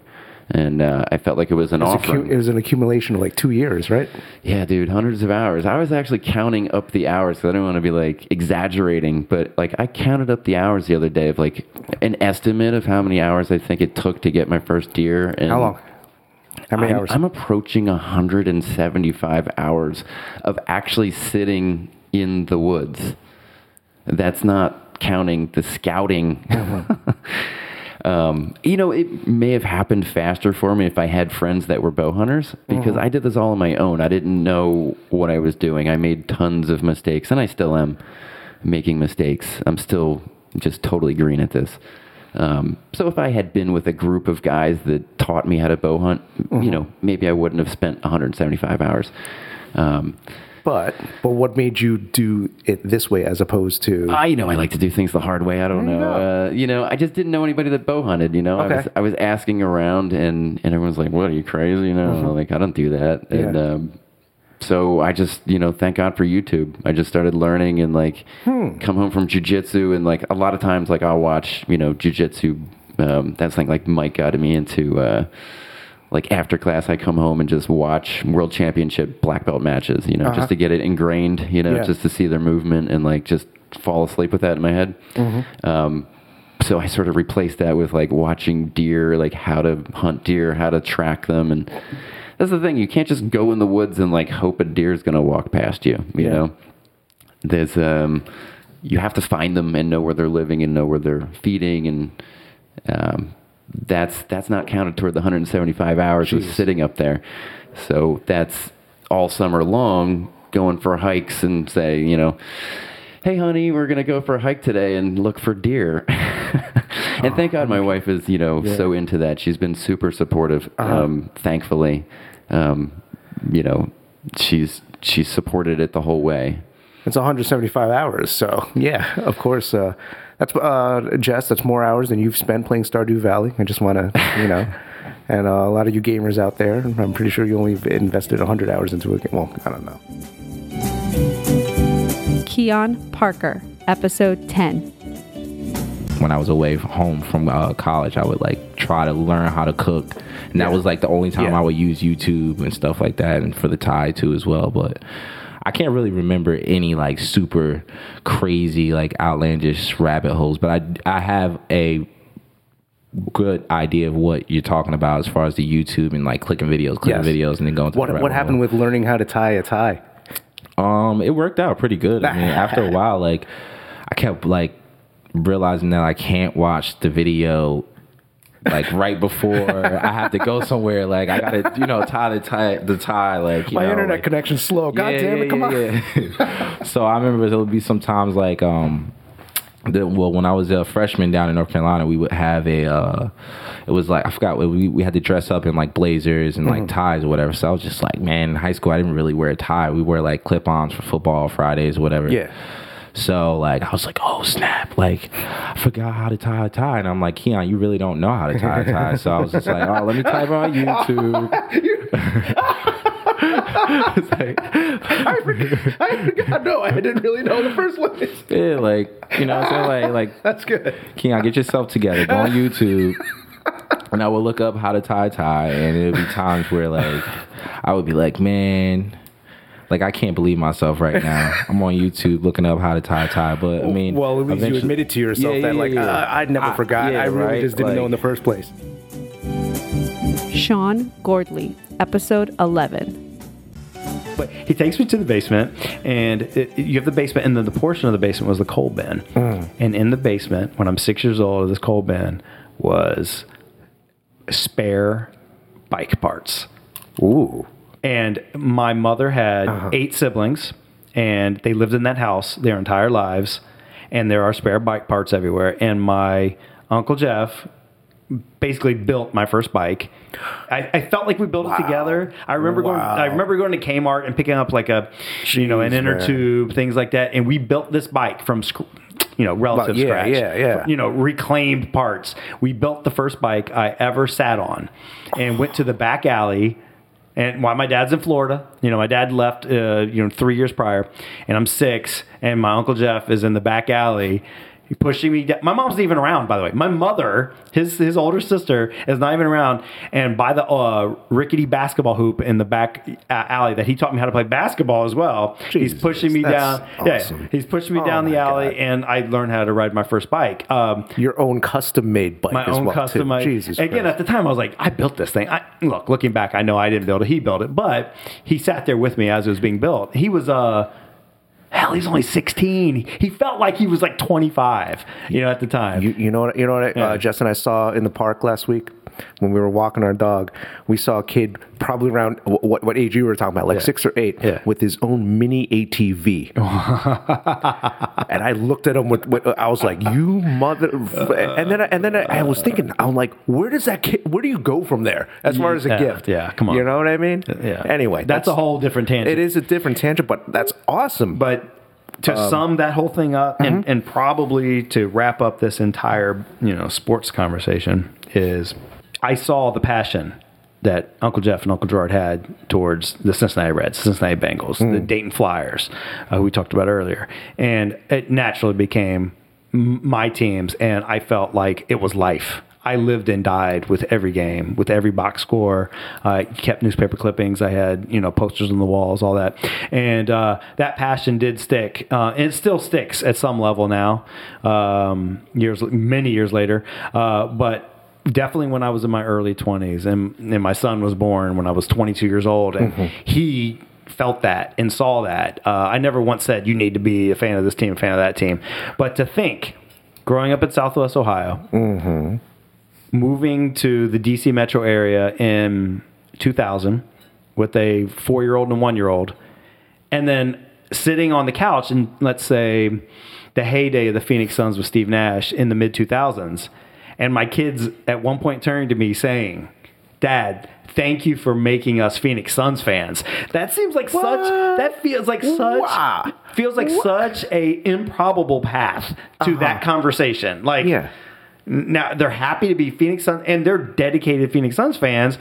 and uh, I felt like it was an It was, offering. accu- it was an accumulation of like two years, right? Yeah, dude, hundreds of hours. I was actually counting up the hours because I didn't want to be like exaggerating, but like I counted up the hours the other day of like an estimate of how many hours I think it took to get my first deer. And How long? How many I'm, hours? I'm approaching 175 hours of actually sitting in the woods. That's not counting the scouting. Um, you know, it may have happened faster for me if I had friends that were bow hunters because Mhm. I did this all on my own. I didn't know what I was doing. I made tons of mistakes, and I still am making mistakes. I'm still just totally green at this. Um, so if I had been with a group of guys that taught me how to bow hunt, you know, maybe I wouldn't have spent 175 hours. Um, but but what made you do it this way as opposed to? I you know I like to do things the hard way. I don't know. Uh, you know, I just didn't know anybody that bow hunted. You know, I was I was asking around, and and everyone's like, "What are you crazy?" You know, Mhm. like I don't do that. And Yeah. um, so I just you know thank God for YouTube. I just started learning and like Hmm. come home from jujitsu, and like a lot of times like I'll watch you know jujitsu. Um, that's like like Mike got me into. Uh, like after class, I come home and just watch world championship black belt matches, you know, Uh-huh. just to get it ingrained, you know, Yeah. just to see their movement and like just fall asleep with that in my head. Mhm. Um, so I sort of replaced that with like watching deer, like how to hunt deer, how to track them. And that's the thing. You can't just go in the woods and like hope a deer is going to walk past you, you Yeah. know? There's, um, you have to find them and know where they're living and know where they're feeding. And, um, that's, that's not counted toward the 175 hours of Jeez. sitting up there. So that's all summer long going for hikes and say, you know, hey honey we're gonna go for a hike today and look for deer and thank god my wife is you know Yeah. so into that she's been super supportive Uh-huh. um, thankfully um, you know she's she's supported it the whole way It's 175 hours. So yeah, of course. Uh, that's uh, Jess. That's more hours than you've spent playing Stardew Valley. I just want to, you know, and uh, a lot of you gamers out there. I'm pretty sure you only invested 100 hours into a game. Well, I don't know. Keon Parker, episode 10. when I was away from home from uh, college, I would like try to learn how to cook, and that was like the only time Yeah. I would use YouTube and stuff like that, and for the Thai too as well. But I can't really remember any like super crazy like outlandish rabbit holes, but I I have a good idea of what you're talking about as far as the YouTube and like clicking videos, clicking Yes. videos, and then going. To What the what happened hole. with learning how to tie a tie? Um, it worked out pretty good. I mean, after a while, like I kept like realizing that I can't watch the video like right before I have to go somewhere. Like I gotta, you know, tie the tie the tie. Like you My know, internet like- connection's slow. God Yeah, damn it! yeah, Come on. yeah, yeah. so I remember there would be some times like um the, well when I was a freshman down in North Carolina we would have a uh it was like I forgot we we had to dress up in like blazers and like Mhm. ties or whatever. So I was just like man in high school I didn't really wear a tie. We wear like clip-ons for football Fridays or whatever. Yeah. so like I was like oh snap like I forgot how to tie a tie. And I'm like Keon you really don't know how to tie a tie. So I was just like oh let me type on YouTube I forgot. I forgot. No, I didn't really know in the first place. Yeah, like you know, what I'm saying like like that's good. Keon, get yourself together. Go on YouTube, and I will look up how to tie a tie, and it'll be times where like I would be like, man. Like I can't believe myself right now. I'm on YouTube looking up how to tie a tie, but I mean, well, at least you admitted to yourself Yeah, that, yeah, like, yeah. uh, I'd never I- forgot. yeah, I really right? just didn't know in the first place. Sean Gordley, episode 11. But he takes me to the basement, and it, you have the basement, and then the portion of the basement was the coal bin. And in the basement, when I'm six years old, this coal bin was spare bike parts. Ooh. And my mother had Uh-huh. eight siblings, and they lived in that house their entire lives. And there are spare bike parts everywhere. And my uncle Jeff basically built my first bike. I, I felt like we built it together. I remember going. I remember going to Kmart and picking up like a, you know, an inner man. tube, things like that. And we built this bike from, you know, relative yeah, scratch. yeah, yeah. You know, reclaimed parts. We built the first bike I ever sat on, and went to the back alley. And while my dad's in Florida, you know, my dad left, uh, you know, three years prior, and I'm six, and my uncle Jeff is in the back alley, pushing me. down. My mom's not even around, by the way. My mother, his his older sister, is not even around. And by the uh, rickety basketball hoop in the back uh, alley that he taught me how to play basketball as well. he's pushing me down. awesome. Yeah, he's pushing me Oh down the alley, and I learned how to ride my first bike. Um, Your own custom made bike my as own well, custom. too. Jesus again, Christ. at the time, I was like, I built this thing. I, look, looking back, I know I didn't build it. He built it, but he sat there with me as it was being built. He was uh hell, he's only sixteen. He felt like he was like twenty five. You know, at the time. You, you know what? You know what? Uh, Jess and I saw in the park last week when we were walking our dog. We saw a kid probably around what what age you were talking about, like Yeah. six or eight, with his own mini ATV. and I looked at him with, with I was like, "You mother!" And then I, and then I, I was thinking, I'm like, "Where does that kid? Where do you go from there as far as a Yeah, gift?" yeah, come on. You know what I mean? Yeah. Anyway, That's a whole different tangent. It is a different tangent, but that's awesome. But to Um, sum that whole thing up Mm-hmm. and, and probably to wrap up this entire you know sports conversation is i saw the passion that uncle jeff and uncle gerard had towards the cincinnati reds cincinnati bengals the Mm. dayton flyers uh, who we talked about earlier and it naturally became my teams and i felt like it was life I lived and died with every game, with every box score. I kept newspaper clippings. I had you know posters on the walls, all that, and uh, that passion did stick. Uh, and it still sticks at some level now, um, years many years later. Uh, but definitely when I was in my early twenties, and, and my son was born when I was 22 years old, and Mhm. he felt that and saw that. Uh, I never once said you need to be a fan of this team, a fan of that team, but to think, growing up in Southwest Ohio Mm-hmm. moving to the DC metro area in 2000 with a four year old and a one year old, and then sitting on the couch in, let's say, the heyday of the Phoenix Suns with Steve Nash in the mid 2000s, and my kids at one point turned to me saying, Dad, thank you for making us Phoenix Suns fans. That seems like such. That feels like such. Feels like such a improbable path to that conversation. Like, Yeah. now they're happy to be Phoenix Suns, and they're dedicated Phoenix Suns fans.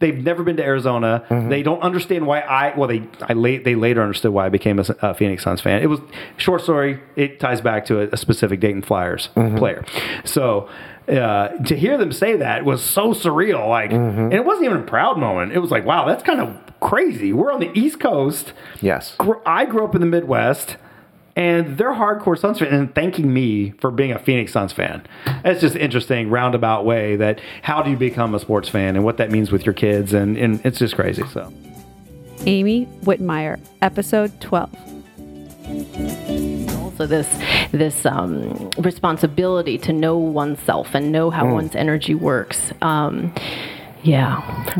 They've never been to Arizona. They don't understand why I. Well, they I late they later understood why I became a, a Phoenix Suns fan. It was short story. It ties back to a, a specific Dayton Flyers player. So. Uh, to hear them say that was so surreal, like, and it wasn't even a proud moment. It was like, wow, that's kind of crazy. We're on the East Coast. Yes. Gr- I grew up in the Midwest, and they're hardcore Suns fans and thanking me for being a Phoenix Suns fan. It's just an interesting roundabout way that how do you become a sports fan and what that means with your kids, and, and it's just crazy. So, Amy Whitmire, episode 12. Also this this um, responsibility to know oneself and know how Mm. one's energy works. Um, yeah.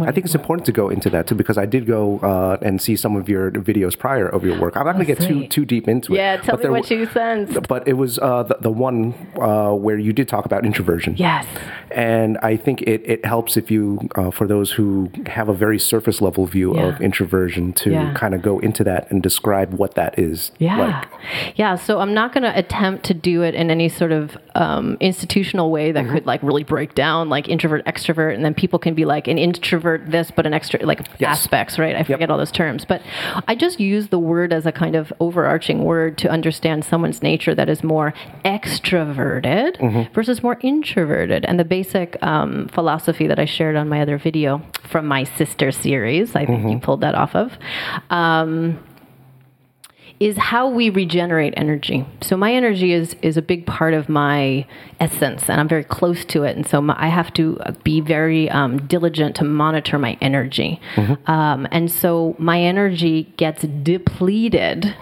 I think it's important to go into that too because I did go uh, and see some of your videos prior of your work. I'm not going to get too too deep into it. Yeah, tell me what w- you sensed. But it was uh, the, the one uh, where you did talk about introversion. Yes. And I think it, it helps if you, uh, for those who have a very surface level view Yeah. of introversion, to Yeah. kind of go into that and describe what that is. Yeah. Like, yeah. So I'm not going to attempt to do it in any sort of um, institutional way Mm-hmm. that could like really break down like introvert, extrovert, and then people can be like an introvert this, but an extra like aspects, right? I forget all those terms, but I just use the word as a kind of overarching word to understand someone's nature that is more extroverted Mm-hmm. versus more introverted. And the basic um, philosophy that I shared on my other video from my sister series, I think Mm-hmm. you pulled that off of. Um, is how we regenerate energy. So my energy is is a big part of my essence, and I'm very close to it. And so my, I have to be very um, diligent to monitor my energy. Um, and so my energy gets depleted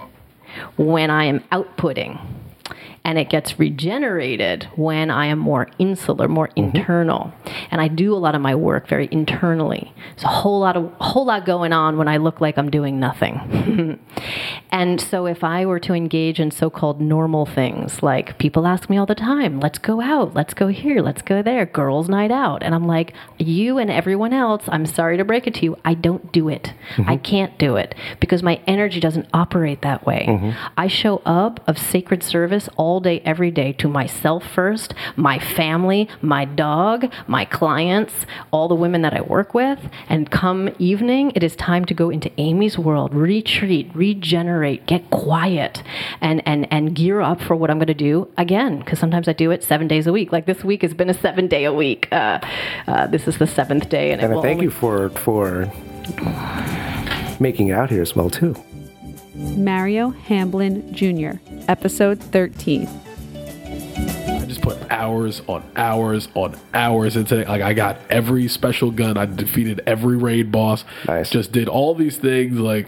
when I am outputting. And it gets regenerated when I am more insular, more mm-hmm. internal. And I do a lot of my work very internally. There's a whole lot of whole lot going on when I look like I'm doing nothing. and so if I were to engage in so-called normal things, like people ask me all the time, let's go out, let's go here, let's go there, girls' night out. And I'm like, you and everyone else, I'm sorry to break it to you, I don't do it. Mm-hmm. I can't do it because my energy doesn't operate that way. Mm-hmm. I show up of sacred service all day, every day to myself first, my family, my dog, my clients, all the women that I work with. And come evening, it is time to go into Amy's world, retreat, regenerate, get quiet, and and and gear up for what I'm going to do again. Because sometimes I do it seven days a week. Like this week has been a seven day a week. Uh, uh, this is the seventh day, and, and I thank only- you for for making it out here as well too. Mario Hamblin Jr., episode 13. I just put hours on hours on hours into it. Like I got every special gun. I defeated every raid boss. Nice. Just did all these things. Like,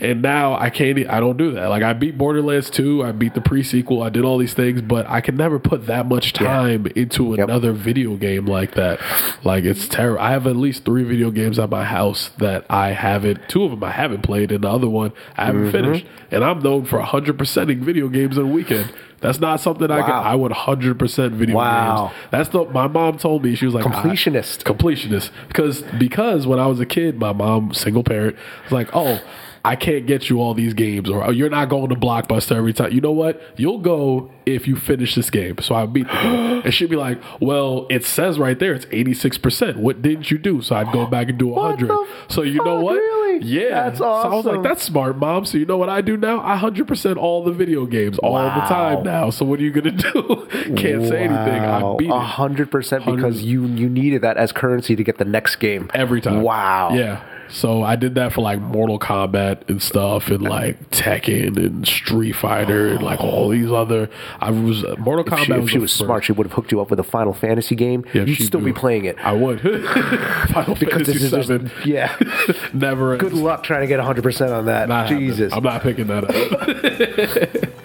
and now I can't. I don't do that. Like I beat Borderlands 2. I beat the pre sequel. I did all these things, but I can never put that much time into another video game like that. Like it's terrible. I have at least three video games at my house that I haven't. Two of them I haven't played, and the other one I haven't Mhm. finished. And I'm known for 100 percenting video games on a weekend. That's not something I can. Wow. I would 100 percent video Wow. games. That's the my mom told me she was like Completionist. Completionist because because when I was a kid, my mom single parent was like, oh. I can't get you all these games, or oh, you're not going to Blockbuster every time. You know what? You'll go if you finish this game. So I beat the game. And she'd be like, Well, it says right there it's 86%. What didn't you do? So I'd go back and do 100. So you know what? Really? Yeah. That's So I was like. That's smart, mom. So you know what I do now? I 100% all the video games all the time now. So what are you going to do? can't say anything. I Wow. beat A it. hundred percent because you you needed that as currency to get the next game every time. Wow. Yeah. So I did that for like Mortal Kombat and stuff, and like Tekken and Street Fighter and like all these other. I was uh, Mortal If Kombat. she, if was she was first. smart, she would have hooked you up with a Final Fantasy game. Yeah, You'd she still be playing it. I would. Final Because Fantasy this is Seven. yeah. Never. Good luck trying to get 100% on that. Not happening. Jesus. I'm not picking that up.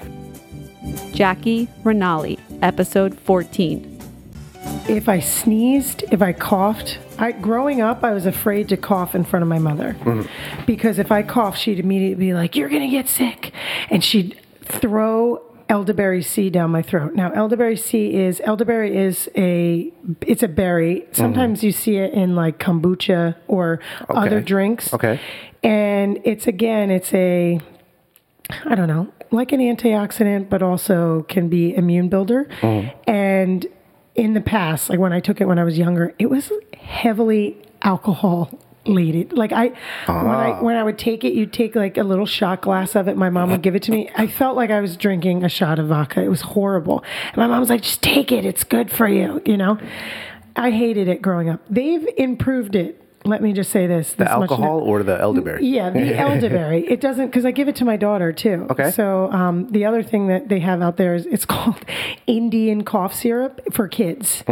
Jackie Renali, episode 14. If I sneezed, if I coughed, I growing up I was afraid to cough in front of my mother mm-hmm. because if I coughed, she'd immediately be like, "You're gonna get sick," and she'd throw elderberry sea down my throat. Now, elderberry sea is elderberry is a it's a berry. Mm-hmm. Sometimes you see it in like kombucha or other drinks. Okay. And it's again, it's a I don't know, like an antioxidant, but also can be immune builder. Mm-hmm. And in the past, like when I took it when I was younger, it was heavily alcohol laden. Like I, when I Ah. when I would take it, you'd take like a little shot glass of it. My mom would give it to me. I felt like I was drinking a shot of vodka. It was horrible. And my mom was like, "Just take it. It's good for you." You know. I hated it growing up. They've improved it. Let me just say this: The this much alcohol or the elderberry? Yeah, the elderberry. It doesn't because I give it to my daughter too. Okay. So um, the other thing that they have out there is it's called Indian cough syrup for kids,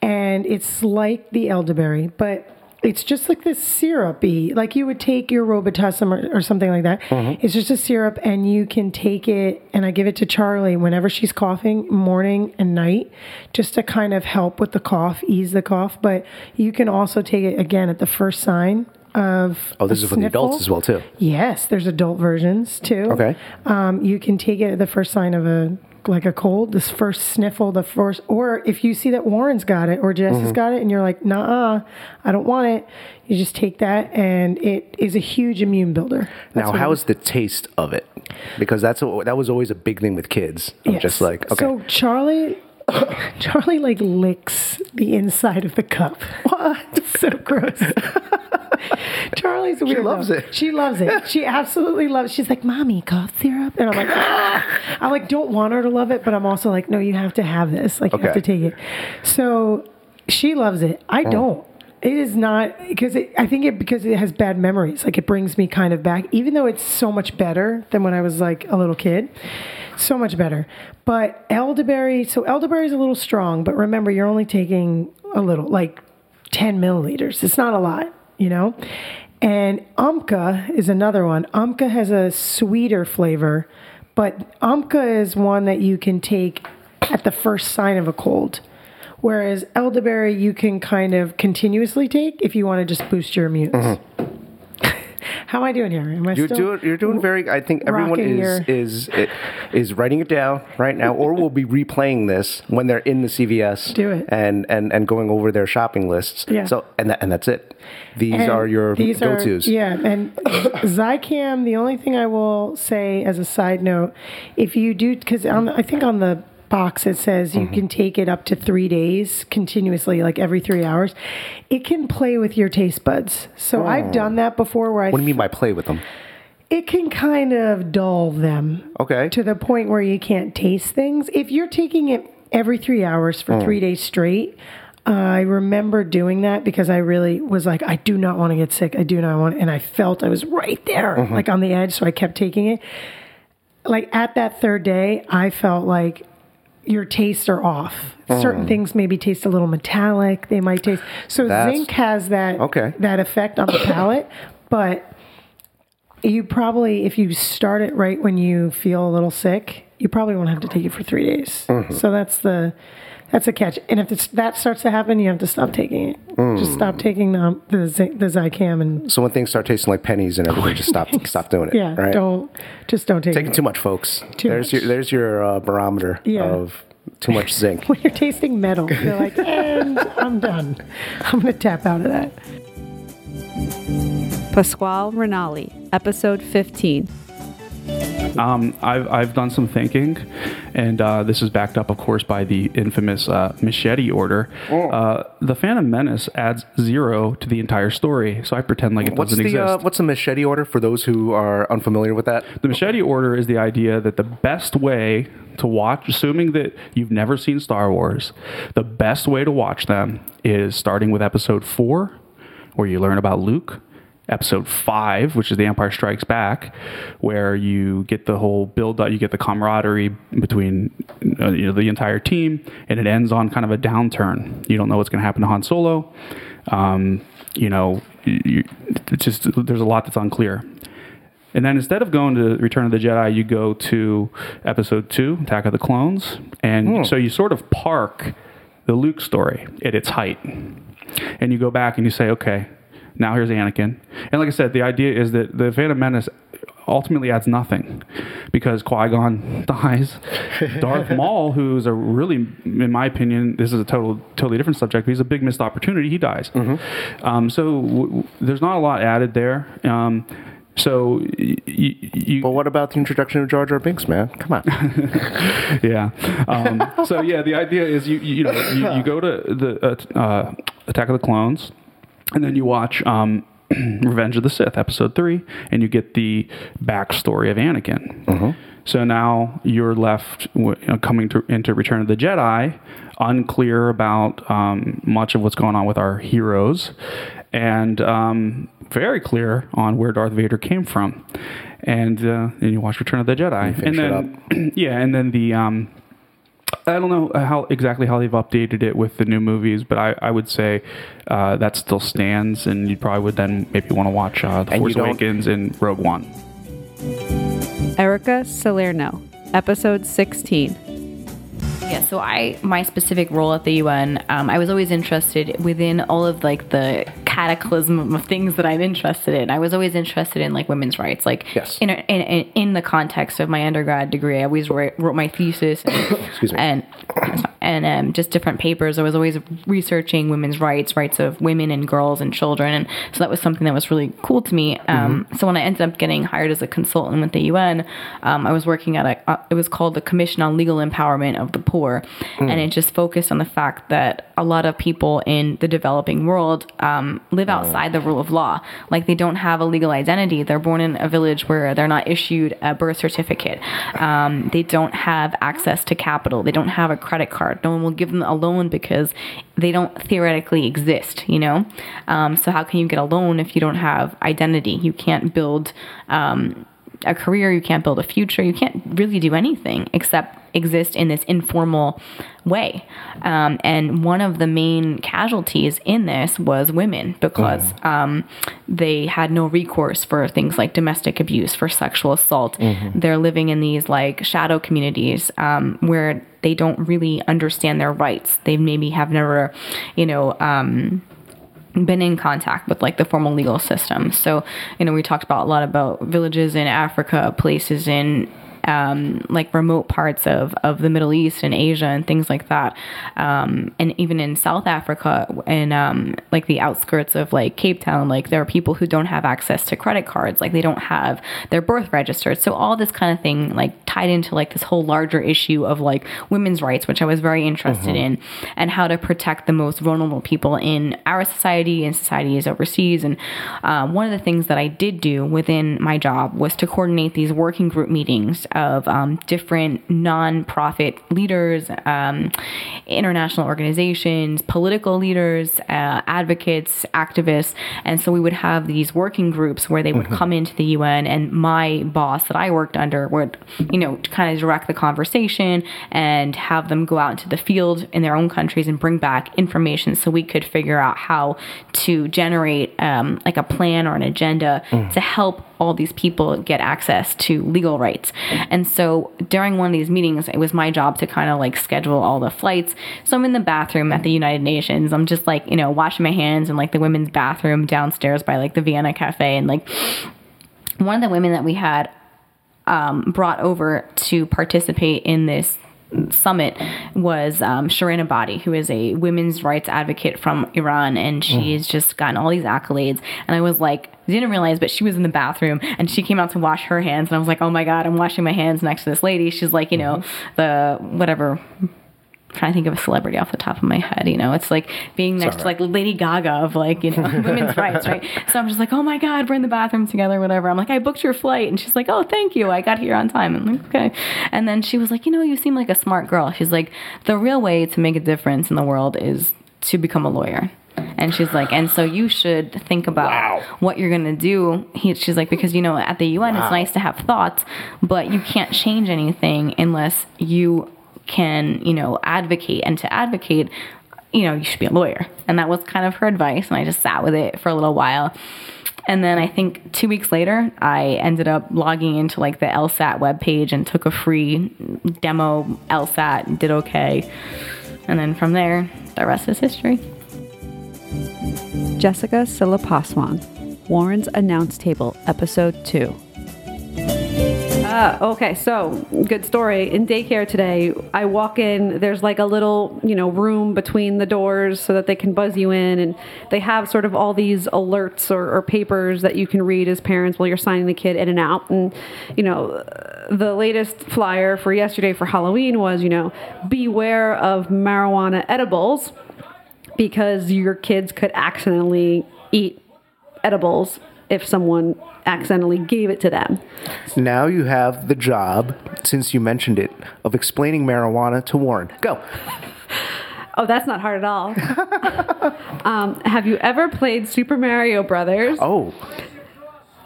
and it's like the elderberry, but it's just like this syrupy, like you would take your Robitussin or, or something like that. It's just a syrup, and you can take it. And I give it to Charlie whenever she's coughing, morning and night, just to kind of help with the cough, ease the cough. But you can also take it again at the first sign of Oh, this a is for the adults as well too. Yes, there's adult versions too. Okay. Um, you can take it at the first sign of a like a cold, this first sniffle, the first, or if you see that Warren's got it or Jess has Mhm. got it, and you're like, nah, I don't want it. You just take that, and it is a huge immune builder. That's Now, how is the taste of it? Because that's a, that was always a big thing with kids. I'm Yes. just like, okay, So Charlie, Charlie like licks the inside of the cup. What? So gross. Charlie's a She loves it. She loves it. She absolutely loves. She's like, "Mommy, cough syrup," and I'm like, ah. I like don't want her to love it, but I'm also like, no, you have to have this. Like, you have to take it. So she loves it. I Mm. don't. It is not because it, I think it because it has bad memories. Like it brings me kind of back, even though it's so much better than when I was like a little kid. So much better. But elderberry, so elderberry is a little strong, but remember you're only taking a little, like 10 milliliters. It's not a lot, you know? And Umcka is another one. Umcka has a sweeter flavor, but Umcka is one that you can take at the first sign of a cold. Whereas elderberry, you can kind of continuously take if you want to just boost your immune. Mm-hmm. How am I doing here? Am I you're still doing you're doing very. I think everyone is your- is is is writing it down right now, or will be replaying this when they're in the CVS. Do it. and and and going over their shopping lists. Yeah. So and that, and that's it. These And are your these go tos. yeah, and Zicam. The only thing I will say as a side note, if you do, because I think on the box it says you Mm-hmm. can take it up to three days continuously, like every three hours. It can play with your taste buds. So I've Oh. done that before, where I What do you mean by play with them? it can kind of dull them. Okay. To the point where you can't taste things. If you're taking it every three hours for Mm. three days straight, I remember doing that because I really was like, I do not want to get sick. I do not want, and I felt I was right there, Mhm. like on the edge. So I kept taking it. Like at that third day, I felt like your tastes are off. Certain Mm. things maybe taste a little metallic. They might taste. So That's- zinc has that Okay. that effect on the palate, but you probably, if you start it right when you feel a little sick, you probably won't have to take it for three days. Mhm. So that's the that's a catch. And if it's, that starts to happen, you have to stop taking it. Just Mm. stop taking the the, Zy- the Zicam and So when things start tasting like pennies and everything, just stop stop doing it. yeah, right? don't just don't take taking it. too much, folks. Too there's much. your there's your uh, barometer Yeah. of too much zinc. when you're tasting metal, you're like, and I'm done. I'm gonna tap out of that. Pasquale Renali, episode 15. Um, I've, I've done some thinking, and uh, this is backed up, of course, by the infamous uh, machete order. Uh, the Phantom Menace adds zero to the entire story, so I pretend like it What's doesn't the exist. uh, what's the machete order for those who are unfamiliar with that? The machete order is the idea that the best way to watch, assuming that you've never seen Star Wars, the best way to watch them is starting with episode four, where you learn about Luke. Episode five, which is The Empire Strikes Back, where you get the whole build up, you get the camaraderie between uh, you know, the entire team, and it ends on kind of a downturn. You don't know what's going to happen to Han Solo. Um, you know, you, it's just there's a lot that's unclear. And then instead of going to Return of the Jedi, you go to Episode Two, Attack of the Clones, and Hmm. so you sort of park the Luke story at its height, and you go back and you say, okay, now here's Anakin. And like I said, the idea is that the Phantom Menace ultimately adds nothing because Qui Gon dies. Darth Maul, who's a really, in my opinion, this is a total, totally different subject. But he's a big missed opportunity. He dies. Um, so w- w- there's not a lot added there. Um, so, y- y- you, but what about the introduction of Jar Jar Binks, man? Come on. yeah. Um, so yeah, the idea is you you, you know you, you go to the uh, uh, Attack of the Clones, and then you watch um, Revenge of the Sith, Episode Three, and you get the backstory of Anakin. So now you're left you know, coming to, into Return of the Jedi, unclear about um, much of what's going on with our heroes, and um, very clear on where Darth Vader came from. And uh, then you watch Return of the Jedi, and it then yeah, and then the um, I don't know how exactly how they've updated it with the new movies, but I, I would say uh, that still stands, and you probably would then maybe want to watch uh, the And you Force don't- Awakens and Rogue One. Erica Salerno, episode 16. Yeah, so I my specific role at the UN, um, I was always interested within all of like the cataclysm of things that I'm interested in. I was always interested in like women's rights, like yes. in, in, in in the context of my undergrad degree. I always wrote, wrote my thesis and Excuse me. and and um, just different papers. I was always researching women's rights, rights of women and girls and children, and so that was something that was really cool to me. Um, So when I ended up getting hired as a consultant with the UN, um, I was working at a. Uh, it was called the Commission on Legal Empowerment of the Poor, Mm. and it just focused on the fact that a lot of people in the developing world um, live outside the rule of law. Like they don't have a legal identity. They're born in a village where they're not issued a birth certificate. Um, they don't have access to capital. They don't have a credit card. No one will give them a loan because they don't theoretically exist. You know. Um, so how can you get a loan if you don't have identity? You can't build. Um, a career, you can't build a future, you can't really do anything except exist in this informal way. Um, and one of the main casualties in this was women because um, they had no recourse for things like domestic abuse, for sexual assault. Mhm. They're living in these like shadow communities um, where they don't really understand their rights. They maybe have never, you know, um, been in contact with like the formal legal system. So, you know, we talked about a lot about villages in Africa, places in um, like remote parts of, of the Middle East and Asia and things like that. Um, and even in South Africa and um, like the outskirts of like Cape Town, like there are people who don't have access to credit cards, like they don't have their birth registered. So all this kind of thing like tied into like this whole larger issue of like women's rights, which I was very interested Mhm. in, and how to protect the most vulnerable people in our society and societies overseas. And um, one of the things that I did do within my job was to coordinate these working group meetings of um, different nonprofit leaders, um, international organizations, political leaders, uh, advocates, activists. And so we would have these working groups where they would Mhm. come into the UN, and my boss that I worked under would, you know, kind of direct the conversation and have them go out into the field in their own countries and bring back information so we could figure out how to generate um, like a plan or an agenda Mm. to help all these people get access to legal rights. And so during one of these meetings, it was my job to kind of like schedule all the flights. So I'm in the bathroom at the United Nations. I'm just like, you know, washing my hands in like the women's bathroom downstairs by like the Vienna Cafe. And like one of the women that we had um, brought over to participate in this summit was um, Shirin Ebadi, who is a women's rights advocate from Iran, and she's just gotten all these accolades. And I was like, didn't realize, but she was in the bathroom and she came out to wash her hands, and I was like, oh my god, I'm washing my hands next to this lady. She's like, you know, the whatever. Trying to think of a celebrity off the top of my head, you know, it's like being next to like Lady Gaga of like, you know, women's rights, right? So I'm just like, oh my God, we're in the bathroom together, whatever. I'm like, I booked your flight. And she's like, oh, thank you. I got here on time. I'm like, okay. And then she was like, you know, you seem like a smart girl. She's like, the real way to make a difference in the world is to become a lawyer. And she's like, and so you should think about what you're going to do. He, she's like, because, you know, at the UN, Wow. it's nice to have thoughts, but you can't change anything unless you can, you know, advocate. And to advocate, you know, you should be a lawyer. And that was kind of her advice. And I just sat with it for a little while. And then I think two weeks later, I ended up logging into like the LSAT webpage and took a free demo LSAT and did okay. And then from there, the rest is history. Jessica Silapaswan, Warren's Announce Table, episode 2. Uh, okay, so good story. In daycare today, I walk in. There's like a little, you know, room between the doors so that they can buzz you in, and they have sort of all these alerts or, or papers that you can read as parents while you're signing the kid in and out. And you know, the latest flyer for yesterday for Halloween was, you know, beware of marijuana edibles because your kids could accidentally eat edibles if someone accidentally gave it to them. Now you have the job, since you mentioned it, of explaining marijuana to Warren. Go. Oh, that's not hard at all. um, have you ever played Super Mario Brothers? Oh.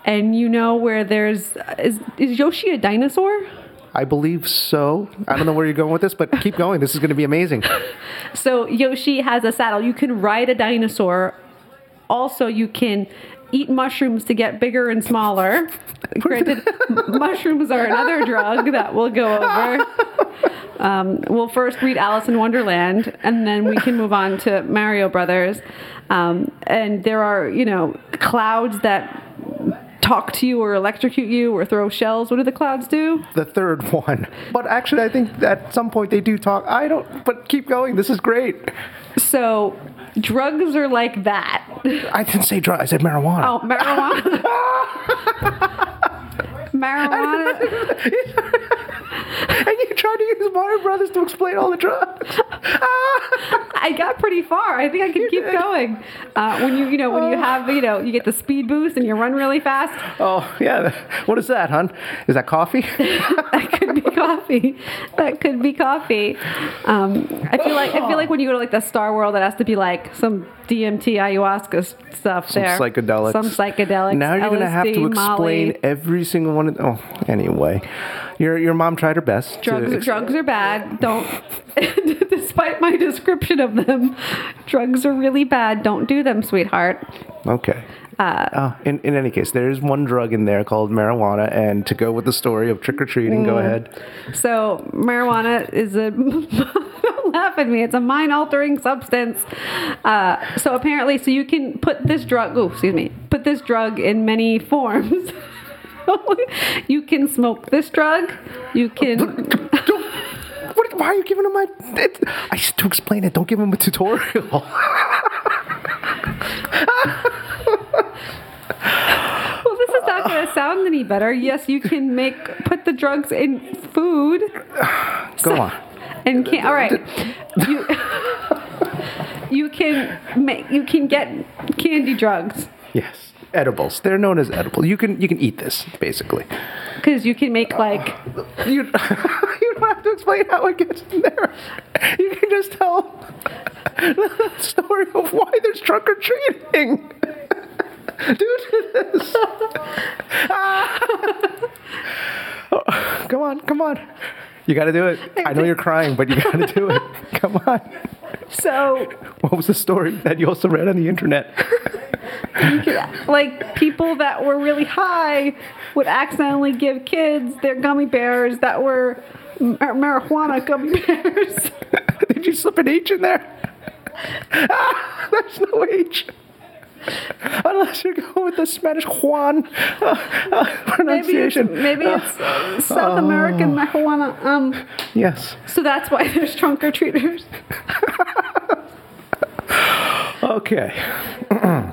And you know where there's is is Yoshi a dinosaur? I believe so. I don't know where you're going with this, but keep going. This is going to be amazing. So Yoshi has a saddle. You can ride a dinosaur. Also, you can eat mushrooms to get bigger and smaller. Granted, mushrooms are another drug that we'll go over. Um, we'll first read Alice in Wonderland, and then we can move on to Mario Brothers. Um, and there are, you know, clouds that talk to you or electrocute you or throw shells. What do the clouds do? The third one. But actually, I think at some point they do talk. I don't, but keep going. This is great. So, drugs are like that. I didn't say drugs, I said marijuana. Oh, marijuana. marijuana. and you tried to use Mario Brothers to explain all the drugs. I got pretty far. I think I can keep going. Uh, when you, you know, when you have, you know, you get the speed boost and you run really fast. Oh yeah. What is that, hon? Is that coffee? that could be coffee. That could be coffee. Um, I feel like I feel like when you go to like the Star World, it has to be like some DMT ayahuasca stuff Some there. psychedelics. Some psychedelics. Now you're gonna have to explain Molly. every single one. Of, oh, anyway, your your mom tried her best. Drugs, to, drugs are bad. Don't, despite my description of them, drugs are really bad. Don't do them, sweetheart. Okay. Uh, Oh, in, in any case, there is one drug in there called marijuana, and to go with the story of trick or treating, go Mm. ahead. So marijuana is a don't laugh at me. It's a mind altering substance. Uh, so apparently, so you can put this drug. Oh, excuse me. Put this drug in many forms. you can smoke this drug. You can. What, why are you giving him my? It, I said to explain it. Don't give him a tutorial. Well, this is not going to sound any better. Yes, you can make put the drugs in food. Go on. And can all right. You, you can make you can get candy drugs Yes, edibles. They're known as edibles. You can you can eat this basically. because you can make like you. you don't have to explain how it gets in there. You can just tell the story of why there's trunk or treating. To this. Ah. come on, come on. You got to do it. I know you're crying, but you got to do it. Come on. So, what was the story that you also read on the internet? like people that were really high would accidentally give kids their gummy bears that were mar- marijuana gummy bears. Did you slip an H in there? Ah, there's no H. Unless you go with the Spanish Juan uh, uh, maybe it's, pronunciation. maybe it's uh, South American marijuana. Um, Yes. so that's why there's trunk or treaters. Okay.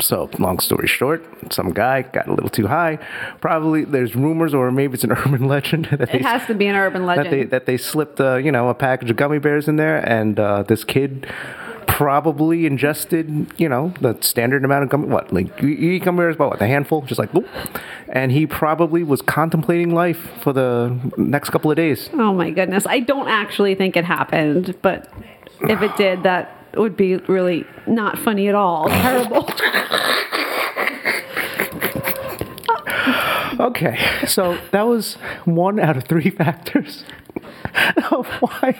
so, long story short, some guy got a little too high. Probably there's rumors, or maybe it's an urban legend that It has to be an urban that they legend. that they slipped, uh, you know, a package of gummy bears in there, and uh, this kid probably ingested, you know, the standard amount of gummy. What, like you, eat gummy bears about what, a handful, just like, whoop. and he probably was contemplating life for the next couple of days. Oh my goodness. I don't actually think it happened, but if it did, that would be really not funny at all. Terrible. Okay, so that was one out of three factors of why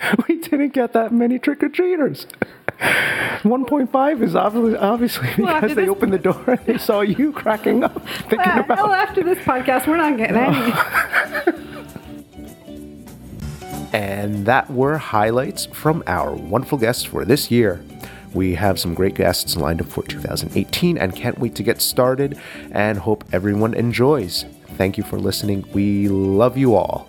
we didn't get that many trick or treaters. 1.5 is obviously, obviously Well, because they this- opened the door and they saw you cracking up, thinking Uh, about. well, after this podcast, we're not getting any. And that were highlights from our wonderful guests for this year. We have some great guests lined up for 2018 and can't wait to get started and hope everyone enjoys. Thank you for listening. We love you all.